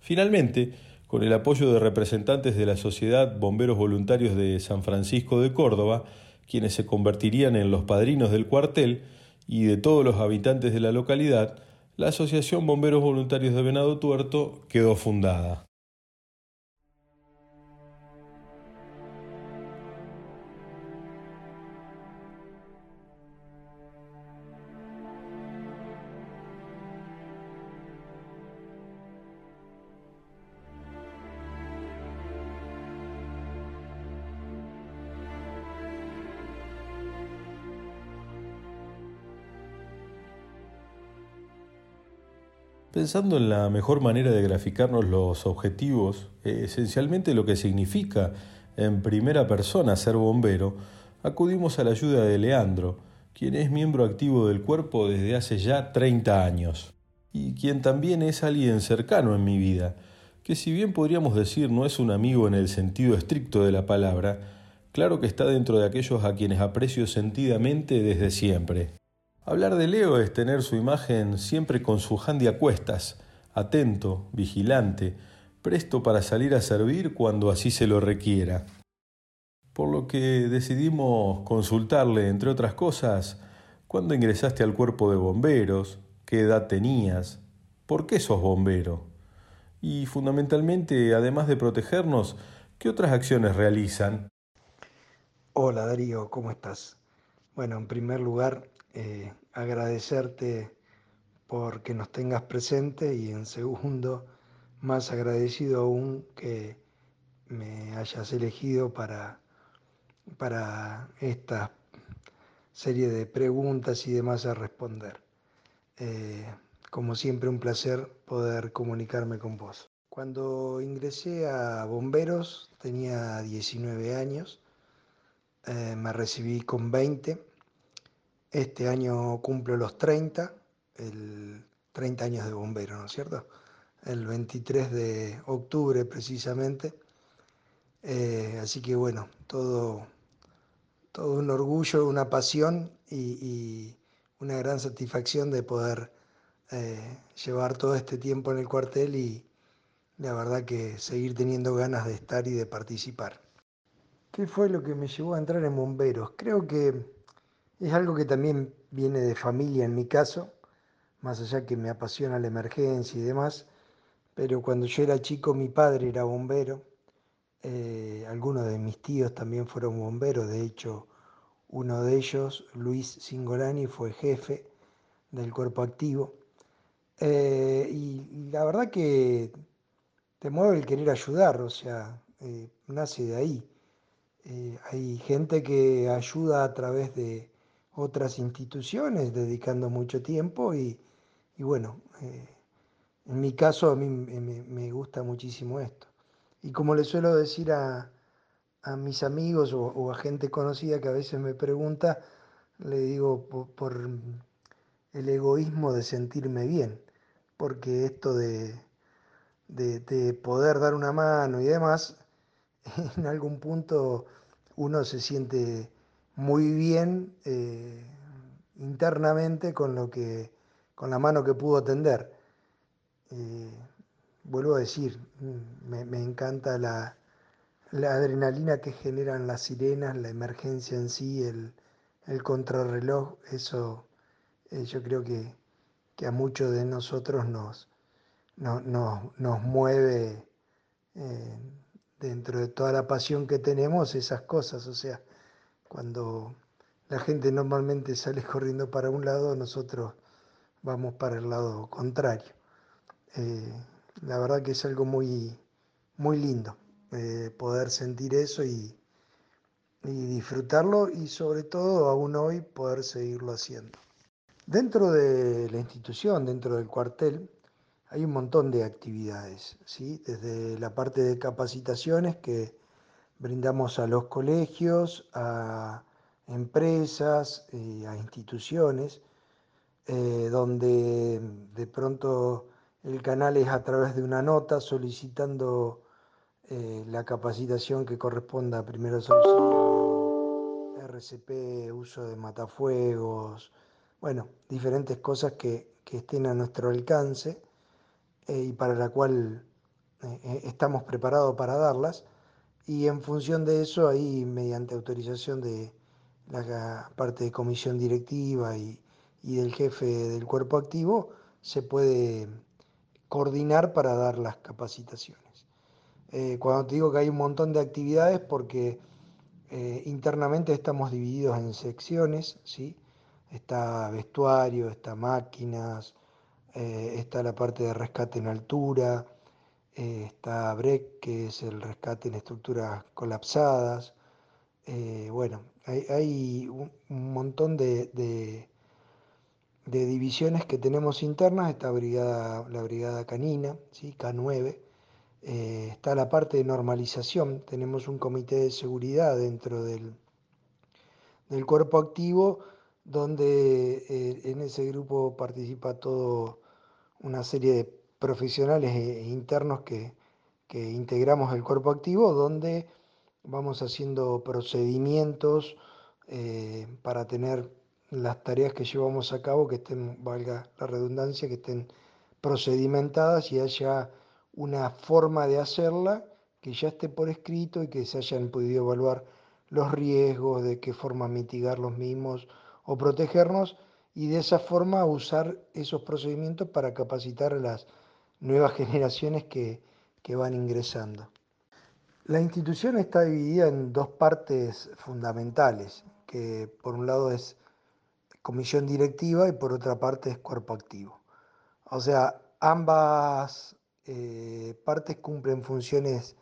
Finalmente, con el apoyo de representantes de la Sociedad Bomberos Voluntarios de San Francisco de Córdoba, quienes se convertirían en los padrinos del cuartel, y de todos los habitantes de la localidad, la Asociación Bomberos Voluntarios de Venado Tuerto quedó fundada. Pensando en la mejor manera de graficarnos los objetivos, eh, esencialmente lo que significa en primera persona ser bombero, acudimos a la ayuda de Leandro, quien es miembro activo del cuerpo desde hace ya 30 años, y quien también es alguien cercano en mi vida, que si bien podríamos decir no es un amigo en el sentido estricto de la palabra, claro que está dentro de aquellos a quienes aprecio sentidamente desde siempre. Hablar de Leo es tener su imagen siempre con su handy a cuestas, atento, vigilante, presto para salir a servir cuando así se lo requiera. Por lo que decidimos consultarle, entre otras cosas, cuándo ingresaste al cuerpo de bomberos, qué edad tenías, por qué sos bombero y fundamentalmente, además de protegernos, qué otras acciones realizan. Hola Darío, ¿cómo estás? Bueno, en primer lugar, eh, agradecerte porque nos tengas presente y en segundo, más agradecido aún que me hayas elegido para, para esta serie de preguntas y demás a responder. Eh, como siempre, un placer poder comunicarme con vos. Cuando ingresé a Bomberos tenía 19 años, eh, me recibí con 20 este año cumplo los 30, el 30 años de bombero, ¿no es cierto? El 23 de octubre precisamente. Eh, así que bueno, todo, todo un orgullo, una pasión y, una gran satisfacción de poder eh, llevar todo este tiempo en el cuartel y la verdad que seguir teniendo ganas de estar y de participar. ¿Qué fue lo que me llevó a entrar en bomberos? Creo que es algo que también viene de familia en mi caso, más allá que me apasiona la emergencia y demás, pero cuando yo era chico mi padre era bombero, eh, algunos de mis tíos también fueron bomberos, de hecho uno de ellos, Luis Singolani, fue jefe del cuerpo activo. Eh, y, la verdad que te mueve el querer ayudar, o sea, eh, nace de ahí. hay gente que ayuda a través de, otras instituciones dedicando mucho tiempo y, bueno, eh, en mi caso a mí me, gusta muchísimo esto. Y como le suelo decir a, mis amigos o, a gente conocida que a veces me pregunta, le digo por, el egoísmo de sentirme bien, porque esto de, de, poder dar una mano y demás, en algún punto uno se siente muy bien eh, internamente con lo que con la mano que pudo tender. Eh, vuelvo a decir, mm, me, encanta la, adrenalina que generan las sirenas, la emergencia en sí, el, contrarreloj, eso eh, yo creo que, a muchos de nosotros nos, nos mueve dentro de toda la pasión que tenemos esas cosas, o sea, cuando la gente normalmente sale corriendo para un lado, nosotros vamos para el lado contrario. Eh, la verdad que es algo muy, muy lindo eh, poder sentir eso y, y disfrutarlo y sobre todo aún hoy poder seguirlo haciendo. Dentro de la institución, dentro del cuartel, hay un montón de actividades, ¿sí? desde la parte de capacitaciones que brindamos a los colegios, a empresas, eh, a instituciones, eh, donde de pronto el canal es a través de una nota solicitando eh, la capacitación que corresponda a primeros RCP, uso de matafuegos, bueno, diferentes cosas que, que estén a nuestro alcance y para la cual estamos preparados para darlas y en función de eso, ahí mediante autorización de la parte de comisión directiva y, del jefe del cuerpo activo, se puede coordinar para dar las capacitaciones. Eh, cuando te digo que hay un montón de actividades, porque eh, internamente estamos divididos en secciones, ¿sí? está vestuario, está máquinas, eh, está la parte de rescate en altura, eh, está BREC, que es el rescate en estructuras colapsadas. Eh, bueno, hay, un, montón de, de, divisiones que tenemos internas. Está brigada, la brigada canina, ¿sí? K9. Eh, está la parte de normalización. Tenemos un comité de seguridad dentro del, del cuerpo activo, donde en ese grupo participa todo una serie de profesionales e internos que, integramos el cuerpo activo, donde vamos haciendo procedimientos eh, para tener las tareas que llevamos a cabo, que estén, valga la redundancia, que estén procedimentadas y haya una forma de hacerla que ya esté por escrito y que se hayan podido evaluar los riesgos, de qué forma mitigar los mismos o protegernos y de esa forma usar esos procedimientos para capacitar a las nuevas generaciones que, van ingresando. La institución está dividida en dos partes fundamentales, que por un lado es comisión directiva y por otra parte es cuerpo activo. O sea, ambas eh, partes cumplen funciones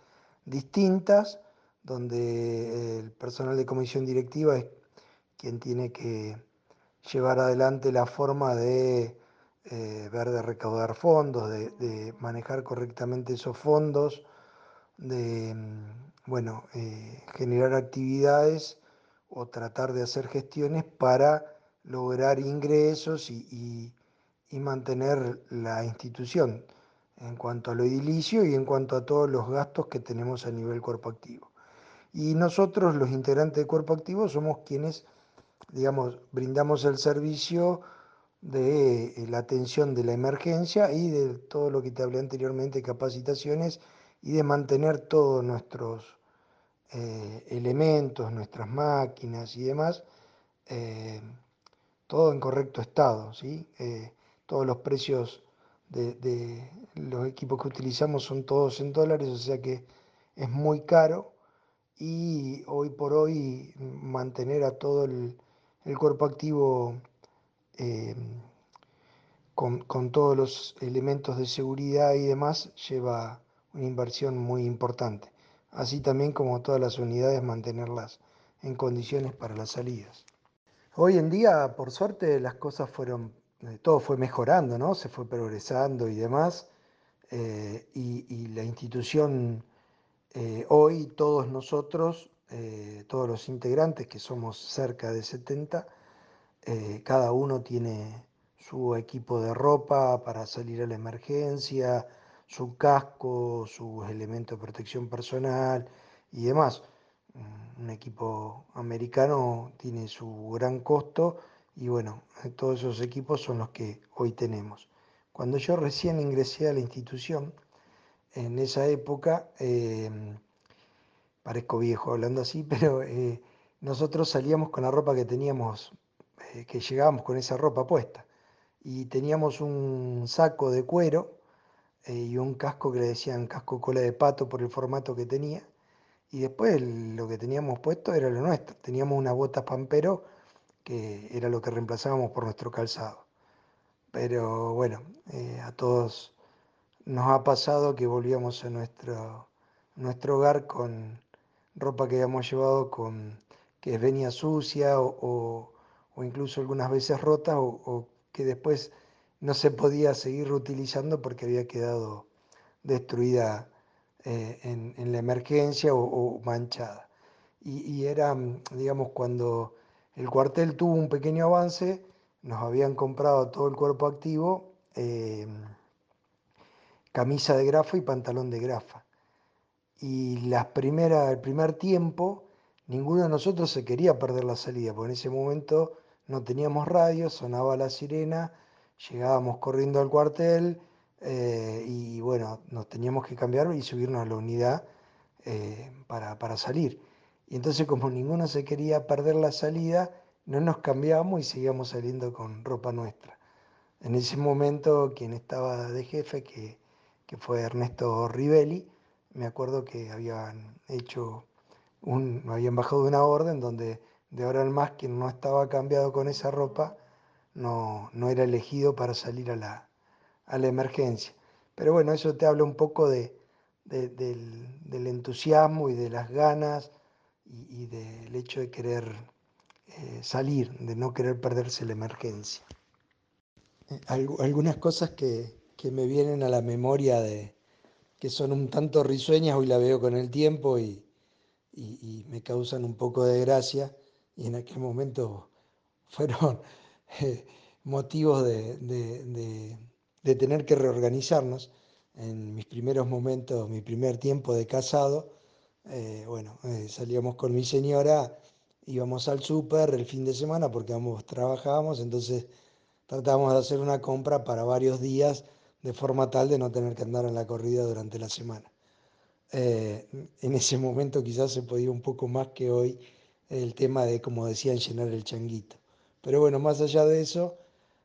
distintas, donde el personal de comisión directiva es quien tiene que llevar adelante la forma de eh, ver de recaudar fondos, de, manejar correctamente esos fondos, de mm, bueno, eh, generar actividades o tratar de hacer gestiones para lograr ingresos y, mantener la institución en cuanto a lo edilicio y en cuanto a todos los gastos que tenemos a nivel cuerpo activo. Y nosotros, los integrantes del cuerpo activo, somos quienes, digamos, brindamos el servicio de eh, la atención de la emergencia y de todo lo que te hablé anteriormente, capacitaciones y de mantener todos nuestros eh, elementos, nuestras máquinas y demás, eh, todo en correcto estado. ¿sí? todos los precios de, de, los equipos que utilizamos son todos en dólares, o sea que es muy caro y hoy por hoy mantener a todo el, el cuerpo activo Em, con, todos los elementos de seguridad y demás, lleva una inversión muy importante. Así también como todas las unidades mantenerlas en condiciones para las salidas. Hoy en día, por suerte, las cosas fueron, eh, todo fue mejorando, ¿no? Se fue progresando y demás. Eh, y, la institución, eh, hoy todos nosotros, todos los integrantes, que somos cerca de 70, eh, cada uno tiene su equipo de ropa para salir a la emergencia, su casco, sus elementos de protección personal y demás. Mm, un equipo americano tiene su gran costo y bueno, todos esos equipos son los que hoy tenemos. Cuando yo recién ingresé a la institución, en esa época, eh, parezco viejo hablando así, pero eh, nosotros salíamos con la ropa que teníamos eh, que llegábamos con esa ropa puesta. Y teníamos un saco de cuero eh, y un casco que le decían casco cola de pato por el formato que tenía. Y después lo que teníamos puesto era lo nuestro. Teníamos unas botas pampero que era lo que reemplazábamos por nuestro calzado. Pero bueno, eh, a todos nos ha pasado que volvíamos a nuestro, nuestro hogar con ropa que habíamos llevado con que venía sucia o, o- o incluso algunas veces rota o, que después no se podía seguir reutilizando porque había quedado destruida eh, en, la emergencia o, manchada. Y, era, digamos, cuando el cuartel tuvo un pequeño avance, nos habían comprado todo el cuerpo activo, eh, camisa de grafa y pantalón de grafa. Y las primeras, el primer tiempo, ninguno de nosotros se quería perder la salida, porque en ese momento no teníamos radio, sonaba la sirena, llegábamos corriendo al cuartel eh, y bueno, nos teníamos que cambiar y subirnos a la unidad eh, para, para salir. Y entonces como ninguno se quería perder la salida, no nos cambiábamos y seguíamos saliendo con ropa nuestra. En ese momento quien estaba de jefe, que, que fue Ernesto Rivelli, me acuerdo que habían hecho un, habían bajado una orden donde de ahora en más quien no estaba cambiado con esa ropa no, no era elegido para salir a la, a la emergencia. Pero bueno, eso te habla un poco de, de- del, del entusiasmo y de las ganas y, del hecho de querer eh, salir, de no querer perderse la emergencia. Eh, algu- algunas cosas que, que me vienen a la memoria de que son un tanto risueñas, hoy la veo con el tiempo y- y me causan un poco de gracia y en aquel momento fueron eh, motivos de, de- de- tener que reorganizarnos. En mis primeros momentos, mi primer tiempo de casado, eh, bueno, eh, salíamos con mi señora, íbamos al súper el fin de semana porque ambos trabajábamos, entonces tratábamos de hacer una compra para varios días de forma tal de no tener que andar en la corrida durante la semana. En ese momento quizás se podía un poco más que hoy el tema de, como decían, llenar el changuito. Pero bueno, más allá de eso,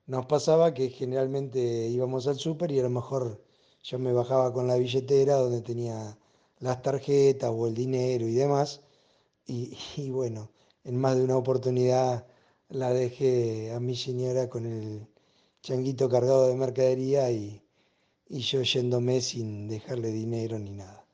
nos pasaba que generalmente íbamos al súper y a lo mejor yo me bajaba con la billetera donde tenía las tarjetas o el dinero y demás. Y, y bueno, en más de una oportunidad la dejé a mi señora con el changuito cargado de mercadería y, y yo yéndome sin dejarle dinero ni nada.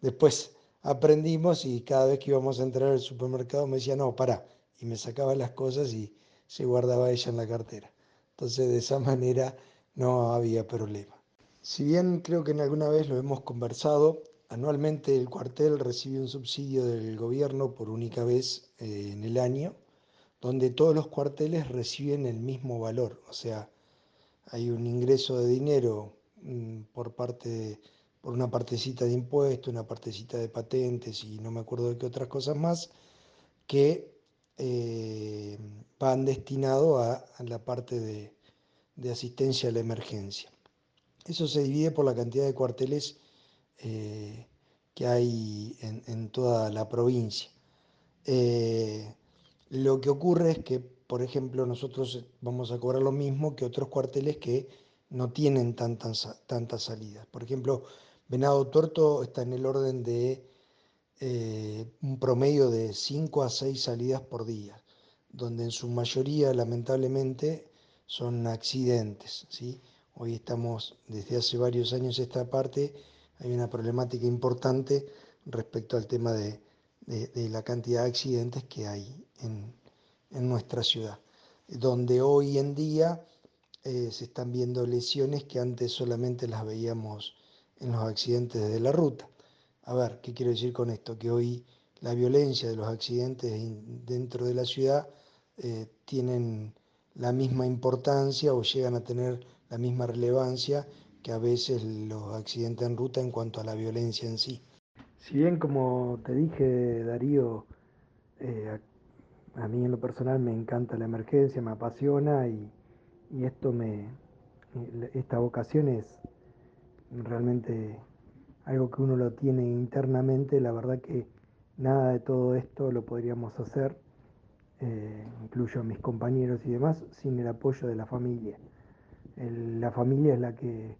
Después aprendimos y cada vez que íbamos a entrar al supermercado me decía, no, pará, y me sacaba las cosas y se guardaba ella en la cartera. Entonces de esa manera no había problema. Si bien creo que en alguna vez lo hemos conversado, anualmente el cuartel recibe un subsidio del gobierno por única vez eh, en el año, donde todos los cuarteles reciben el mismo valor, o sea, hay un ingreso de dinero mm, por parte de- por una partecita de impuestos, una partecita de patentes y no me acuerdo de qué otras cosas más, que eh, van destinados a, la parte de, asistencia a la emergencia. Eso se divide por la cantidad de cuarteles eh, que hay en, toda la provincia. Eh, lo que ocurre es que, por ejemplo, nosotros vamos a cobrar lo mismo que otros cuarteles que no tienen tantas, tantas salidas. Por ejemplo, Venado Tuerto está en el orden de eh, un promedio de 5 a 6 salidas por día, donde en su mayoría, lamentablemente, son accidentes. ¿sí? Hoy estamos, desde hace varios años esta parte, hay una problemática importante respecto al tema de, la cantidad de accidentes que hay en, en nuestra ciudad, donde hoy en día eh, se están viendo lesiones que antes solamente las veíamos en los accidentes de la ruta. A ver, ¿qué quiero decir con esto? Que hoy la violencia de los accidentes dentro de la ciudad eh, tienen la misma importancia o llegan a tener la misma relevancia que a veces los accidentes en ruta en cuanto a la violencia en sí. Si bien, como te dije, Darío, eh, a, a mí en lo personal me encanta la emergencia, me apasiona y, y esto me, esta vocación es realmente algo que uno lo tiene internamente, la verdad que nada de todo esto lo podríamos hacer, eh, incluyo a mis compañeros y demás, sin el apoyo de la familia. La familia es la que,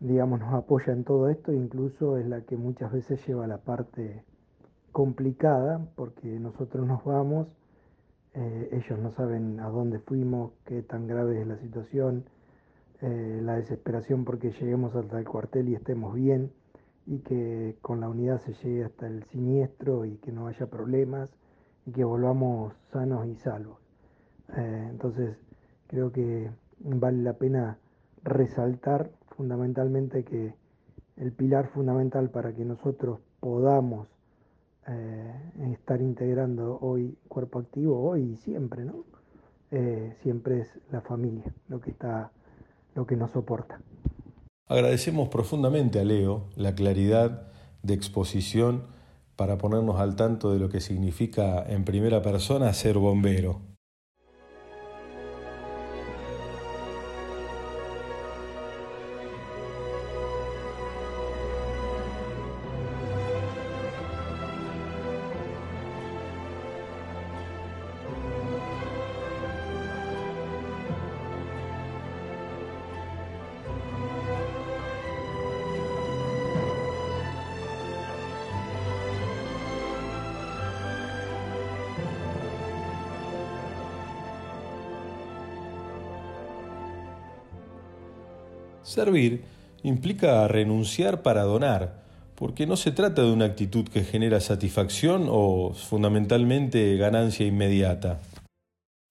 digamos, nos apoya en todo esto, incluso es la que muchas veces lleva la parte complicada, porque nosotros nos vamos, eh, ellos no saben a dónde fuimos, qué tan grave es la situación, eh, la desesperación porque lleguemos hasta el cuartel y estemos bien y que con la unidad se llegue hasta el siniestro y que no haya problemas y que volvamos sanos y salvos. Eh, entonces, creo que vale la pena resaltar fundamentalmente que el pilar fundamental para que nosotros podamos eh, estar integrando hoy cuerpo activo, hoy y siempre, ¿no? Siempre es la familia lo que está, lo que nos soporta. Agradecemos profundamente a Leo la claridad de exposición para ponernos al tanto de lo que significa en primera persona ser bombero. Servir implica renunciar para donar, porque no se trata de una actitud que genera satisfacción o fundamentalmente ganancia inmediata.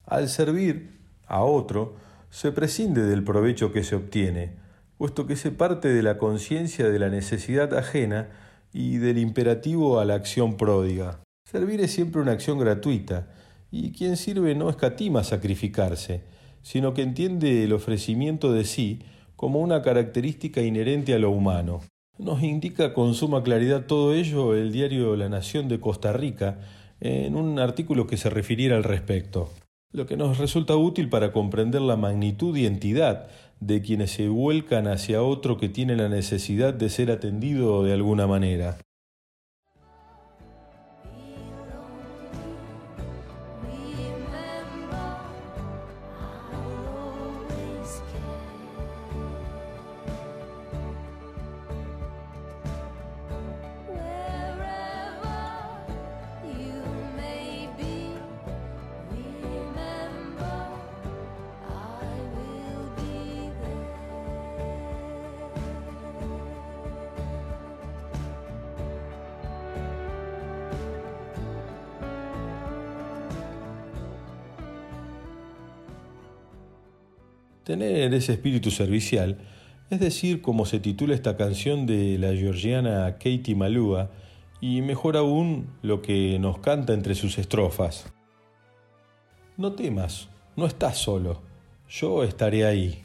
Al servir a otro, se prescinde del provecho que se obtiene, puesto que se parte de la conciencia de la necesidad ajena y del imperativo a la acción pródiga. Servir es siempre una acción gratuita, y quien sirve no escatima sacrificarse, sino que entiende el ofrecimiento de sí como una característica inherente a lo humano. Nos indica con suma claridad todo ello el diario La Nación de Costa Rica en un artículo que se refiriera al respecto, lo que nos resulta útil para comprender la magnitud y entidad de quienes se vuelcan hacia otro que tiene la necesidad de ser atendido de alguna manera. Tener ese espíritu servicial, es decir, como se titula esta canción de la georgiana Katie Malua, y mejor aún lo que nos canta entre sus estrofas. No temas, no estás solo, yo estaré ahí.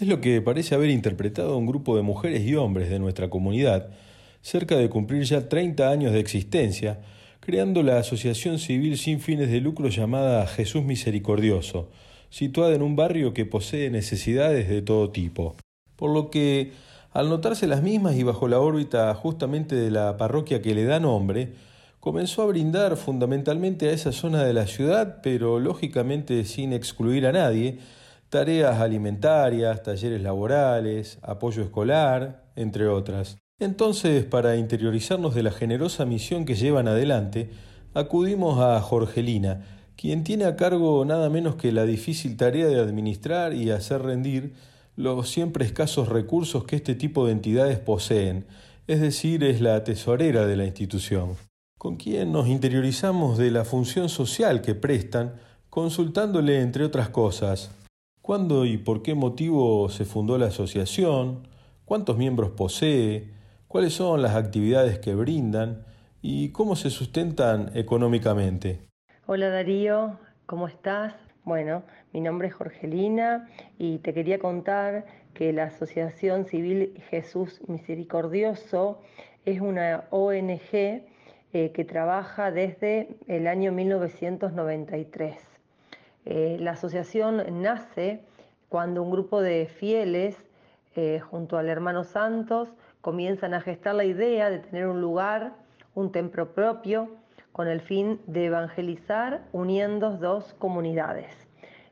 Es lo que parece haber interpretado un grupo de mujeres y hombres de nuestra comunidad, cerca de cumplir ya 30 años de existencia, creando la asociación civil sin fines de lucro llamada Jesús Misericordioso, situada en un barrio que posee necesidades de todo tipo. Por lo que, al notarse las mismas y bajo la órbita justamente de la parroquia que le da nombre, comenzó a brindar fundamentalmente a esa zona de la ciudad, pero lógicamente sin excluir a nadie, tareas alimentarias, talleres laborales, apoyo escolar, entre otras. Entonces, para interiorizarnos de la generosa misión que llevan adelante, acudimos a Jorgelina, quien tiene a cargo nada menos que la difícil tarea de administrar y hacer rendir los siempre escasos recursos que este tipo de entidades poseen, es decir, es la tesorera de la institución, con quien nos interiorizamos de la función social que prestan, consultándole, entre otras cosas, cuándo y por qué motivo se fundó la asociación, cuántos miembros posee, cuáles son las actividades que brindan y cómo se sustentan económicamente. Hola Darío, ¿cómo estás? Bueno, mi nombre es Jorgelina y te quería contar que la Asociación Civil Jesús Misericordioso es una ONG eh, que trabaja desde el año 1993. Eh, la asociación nace cuando un grupo de fieles eh, junto al hermano Santos comienzan a gestar la idea de tener un lugar, un templo propio, con el fin de evangelizar uniendo dos comunidades.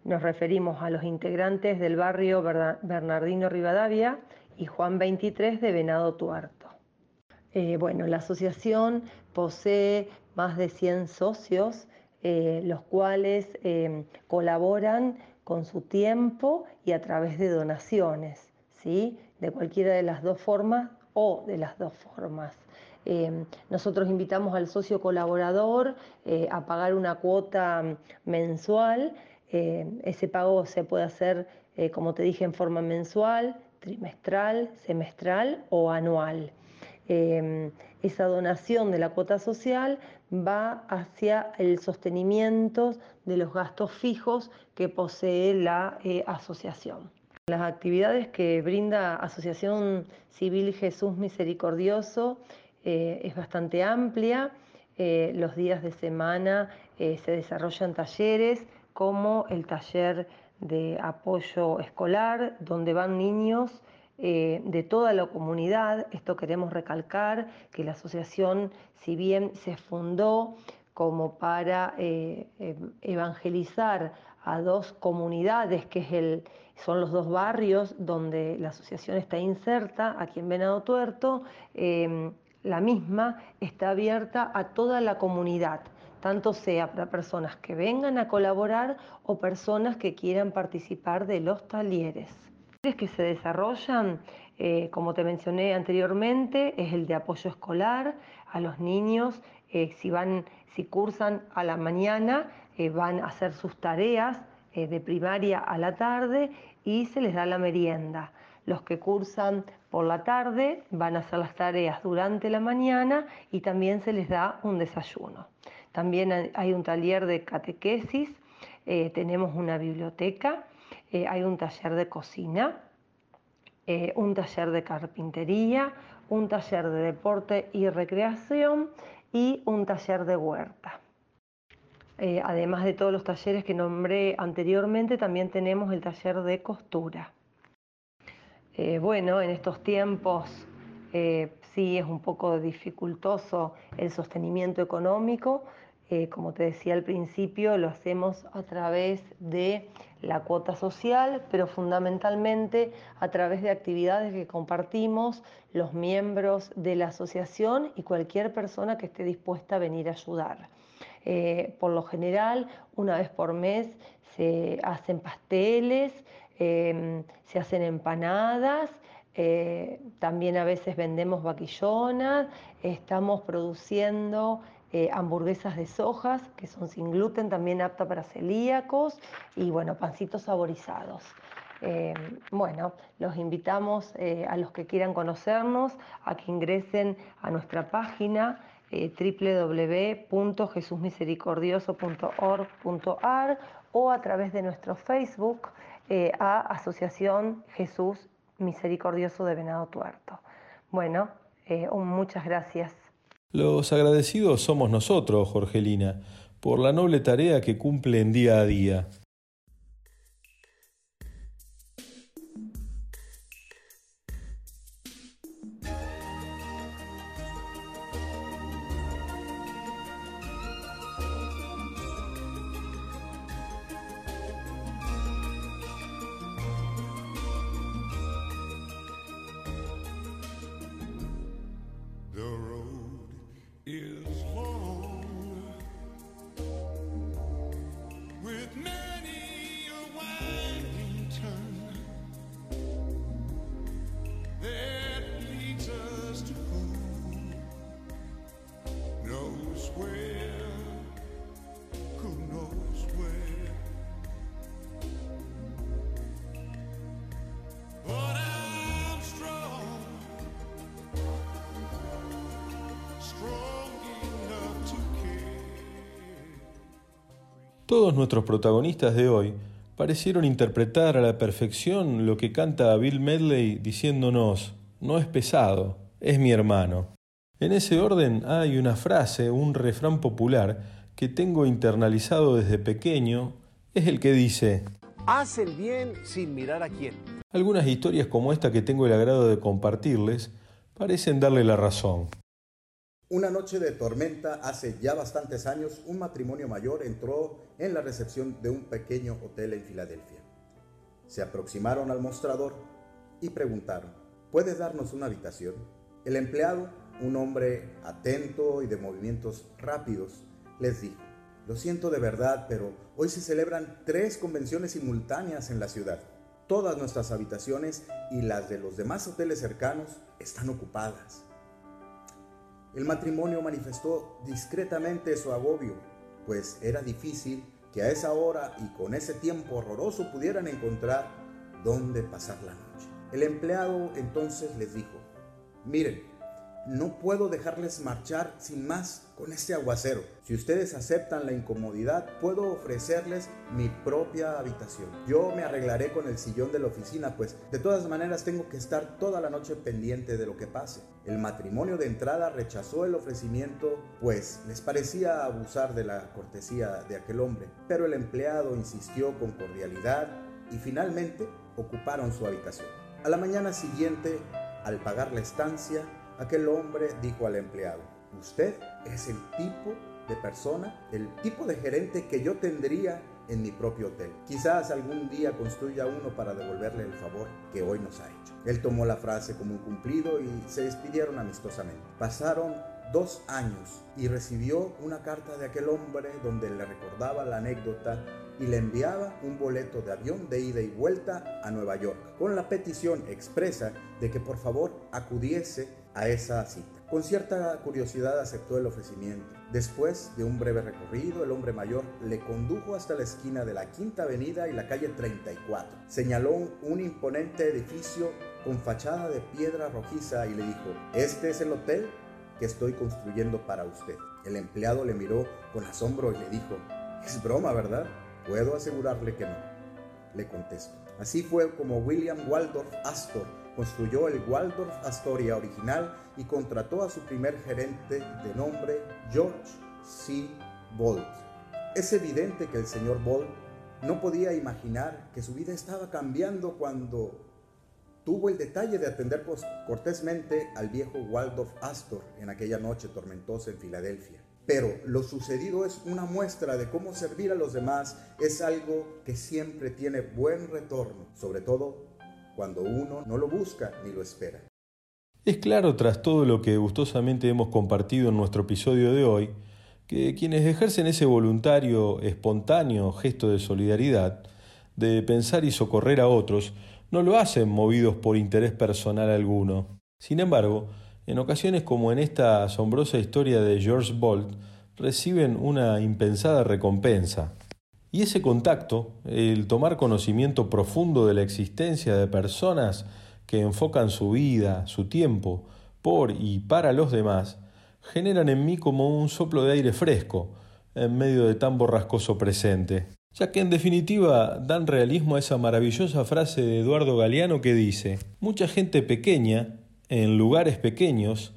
Nos referimos a los integrantes del barrio Bernardino Rivadavia y Juan 23 de Venado Tuerto. Eh, bueno, la asociación posee más de 100 socios, eh, los cuales eh, colaboran con su tiempo y a través de donaciones, ¿sí? de cualquiera de las dos formas o de las dos formas. Eh, nosotros invitamos al socio colaborador eh, a pagar una cuota mensual. Eh, ese pago se puede hacer, como te dije, en forma mensual, trimestral, semestral o anual. esa donación de la cuota social va hacia el sostenimiento de los gastos fijos que posee la asociación. Las actividades que brinda Asociación Civil Jesús Misericordioso eh, es bastante amplia. Eh, los días de semana eh, se desarrollan talleres como el taller de apoyo escolar, donde van niños de toda la comunidad. Esto queremos recalcar, que la asociación, si bien se fundó como para evangelizar a dos comunidades, que es el, son los dos barrios donde la asociación está inserta, aquí en Venado Tuerto, la misma está abierta a toda la comunidad, tanto sea para personas que vengan a colaborar o personas que quieran participar de los talleres. Los que se desarrollan, eh, como te mencioné anteriormente, es el de apoyo escolar a los niños, eh, si, van, si cursan a la mañana, eh, van a hacer sus tareas de primaria a la tarde y se les da la merienda. Los que cursan por la tarde van a hacer las tareas durante la mañana y también se les da un desayuno. También hay un taller de catequesis, eh, tenemos una biblioteca, eh, hay un taller de cocina, eh, un taller de carpintería, un taller de deporte y recreación y un taller de huerta. Además de todos los talleres que nombré anteriormente, también tenemos el taller de costura. Eh, bueno, en estos tiempos eh, sí es un poco dificultoso el sostenimiento económico. como te decía al principio, lo hacemos a través de la cuota social, pero fundamentalmente a través de actividades que compartimos los miembros de la asociación y cualquier persona que esté dispuesta a venir a ayudar. Eh, por lo general, una vez por mes se hacen pasteles, em, se hacen empanadas, eh, también a veces vendemos vaquillonas, estamos produciendo eh, hamburguesas de sojas que son sin gluten, también apta para celíacos y bueno, pancitos saborizados. Em, bueno, los invitamos a los que quieran conocernos a que ingresen a nuestra página eh, www.jesusmisericordioso.org.ar o a través de nuestro Facebook eh, a Asociación Jesús Misericordioso de Venado Tuerto. Bueno, eh, muchas gracias. Los agradecidos somos nosotros, Jorgelina, por la noble tarea que cumplen día a día. Todos nuestros protagonistas de hoy parecieron interpretar a la perfección lo que canta Bill Medley diciéndonos, no es pesado, es mi hermano. En ese orden hay una frase, un refrán popular que tengo internalizado desde pequeño, es el que dice, Haz el bien sin mirar a quién. Algunas historias como esta que tengo el agrado de compartirles parecen darle la razón. Una noche de tormenta hace ya bastantes años, un matrimonio mayor entró en la recepción de un pequeño hotel en Filadelfia. Se aproximaron al mostrador y preguntaron, ¿puedes darnos una habitación? El empleado, un hombre atento y de movimientos rápidos, les dijo, lo siento de verdad, pero hoy se celebran tres convenciones simultáneas en la ciudad. Todas nuestras habitaciones y las de los demás hoteles cercanos están ocupadas. El matrimonio manifestó discretamente su agobio, pues era difícil que a esa hora y con ese tiempo horroroso pudieran encontrar dónde pasar la noche. El empleado entonces les dijo, miren, no puedo dejarles marchar sin más con este aguacero. Si ustedes aceptan la incomodidad, puedo ofrecerles mi propia habitación. Yo me arreglaré con el sillón de la oficina, pues de todas maneras tengo que estar toda la noche pendiente de lo que pase. El matrimonio de entrada rechazó el ofrecimiento, pues les parecía abusar de la cortesía de aquel hombre, pero el empleado insistió con cordialidad y finalmente ocuparon su habitación. A la mañana siguiente, al pagar la estancia, aquel hombre dijo al empleado, usted es el tipo de persona, el tipo de gerente que yo tendría en mi propio hotel. Quizás algún día construya uno para devolverle el favor que hoy nos ha hecho. Él tomó la frase como un cumplido y se despidieron amistosamente. Pasaron dos años y recibió una carta de aquel hombre donde le recordaba la anécdota y le enviaba un boleto de avión de ida y vuelta a Nueva York con la petición expresa de que por favor acudiese a esa cita. Con cierta curiosidad aceptó el ofrecimiento. Después de un breve recorrido, el hombre mayor le condujo hasta la esquina de la Quinta Avenida y la calle 34. Señaló un imponente edificio con fachada de piedra rojiza y le dijo, este es el hotel que estoy construyendo para usted. El empleado le miró con asombro y le dijo, es broma, ¿verdad? Puedo asegurarle que no. Le contesto. Así fue como William Waldorf Astor construyó el Waldorf Astoria original y contrató a su primer gerente de nombre George C. Bolt. Es evidente que el señor Bolt no podía imaginar que su vida estaba cambiando cuando tuvo el detalle de atender cortésmente al viejo Waldorf Astor en aquella noche tormentosa en Filadelfia. Pero lo sucedido es una muestra de cómo servir a los demás es algo que siempre tiene buen retorno, sobre todo cuando uno no lo busca ni lo espera. Es claro, tras todo lo que gustosamente hemos compartido en nuestro episodio de hoy, que quienes ejercen ese voluntario, espontáneo gesto de solidaridad, de pensar y socorrer a otros, no lo hacen movidos por interés personal alguno. Sin embargo, en ocasiones como en esta asombrosa historia de George Bolt, reciben una impensada recompensa. Y ese contacto, el tomar conocimiento profundo de la existencia de personas que enfocan su vida, su tiempo, por y para los demás, generan en mí como un soplo de aire fresco en medio de tan borrascoso presente, ya que en definitiva dan realismo a esa maravillosa frase de Eduardo Galeano que dice, mucha gente pequeña, en lugares pequeños,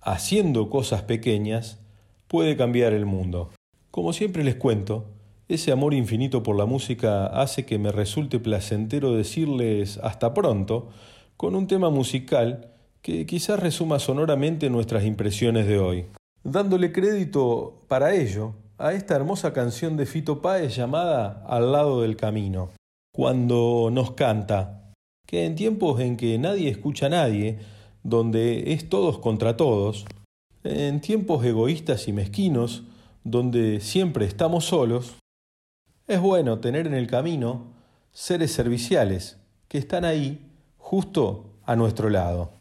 haciendo cosas pequeñas, puede cambiar el mundo. Como siempre les cuento, ese amor infinito por la música hace que me resulte placentero decirles hasta pronto con un tema musical que quizás resuma sonoramente nuestras impresiones de hoy, dándole crédito para ello a esta hermosa canción de Fito Páez llamada Al lado del camino, cuando nos canta que en tiempos en que nadie escucha a nadie, donde es todos contra todos, en tiempos egoístas y mezquinos, donde siempre estamos solos, es bueno tener en el camino seres serviciales que están ahí justo a nuestro lado.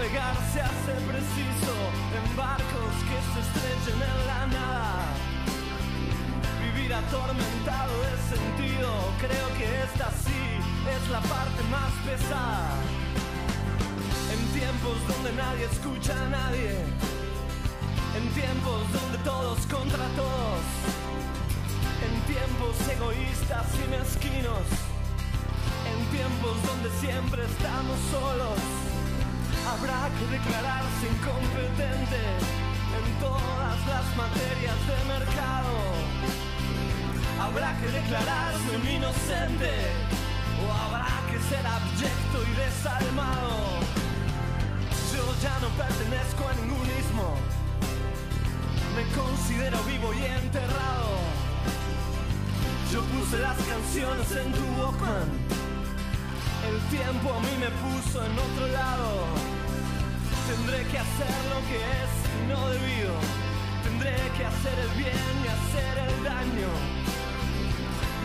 Entonces navegar se hace preciso en barcos que se estrechen en la nada. Vivir atormentado de sentido, creo que esta sí es la parte más pesada. En tiempos donde nadie escucha a nadie, en tiempos donde todos contra todos, en tiempos egoístas y mezquinos, en tiempos donde siempre estamos solos, habrá que declararse incompetente en todas las materias de mercado. Habrá que declararse un inocente o habrá que ser abyecto y desalmado. ya no pertenezco a ningún ismo. Me considero vivo y enterrado. Yo puse las canciones en tu Walkman. El tiempo a mí me puso en otro lado. Tendré que hacer lo que es no debido. Tendré que hacer el bien y hacer el daño.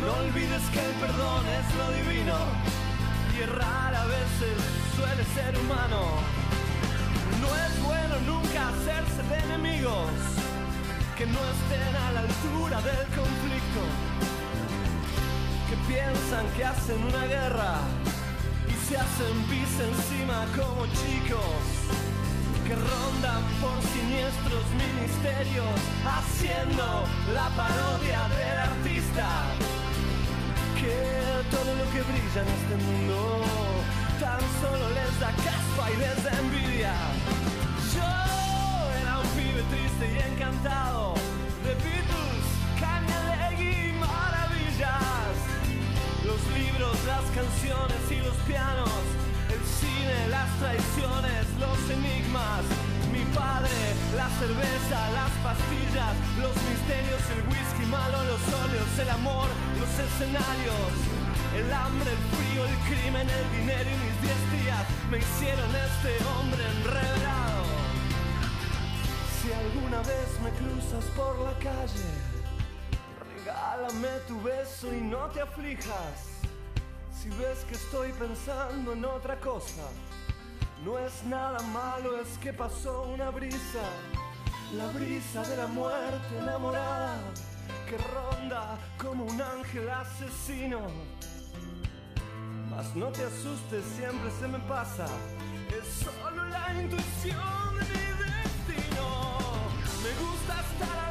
No olvides que el perdón es lo divino. Y errar a veces suele ser humano. No es bueno nunca hacerse de enemigos que no estén a la altura del conflicto. Que piensan que hacen una guerra y se hacen pis encima como chicos. Que rondan por siniestros ministerios haciendo la parodia del artista. Que todo lo que brilla en este mundo tan solo les da caspa y les da envidia. Yo era un pibe triste y encantado libros, las canciones y los pianos, el cine, las traiciones, los enigmas. Mi padre, la cerveza, las pastillas, los misterios, el whisky malo, los óleos, el amor, los escenarios. El hambre, el frío, el crimen, el dinero y mis diez días me hicieron este hombre enredado. Si alguna vez me cruzas por la calle, regálame tu beso y no te aflijas. Si ves que estoy pensando en otra cosa, no es nada malo, es que pasó una brisa, la brisa de la muerte enamorada, que ronda como un ángel asesino. Mas no te asustes, siempre se me pasa, es solo la intuición de mi destino. Me gusta estar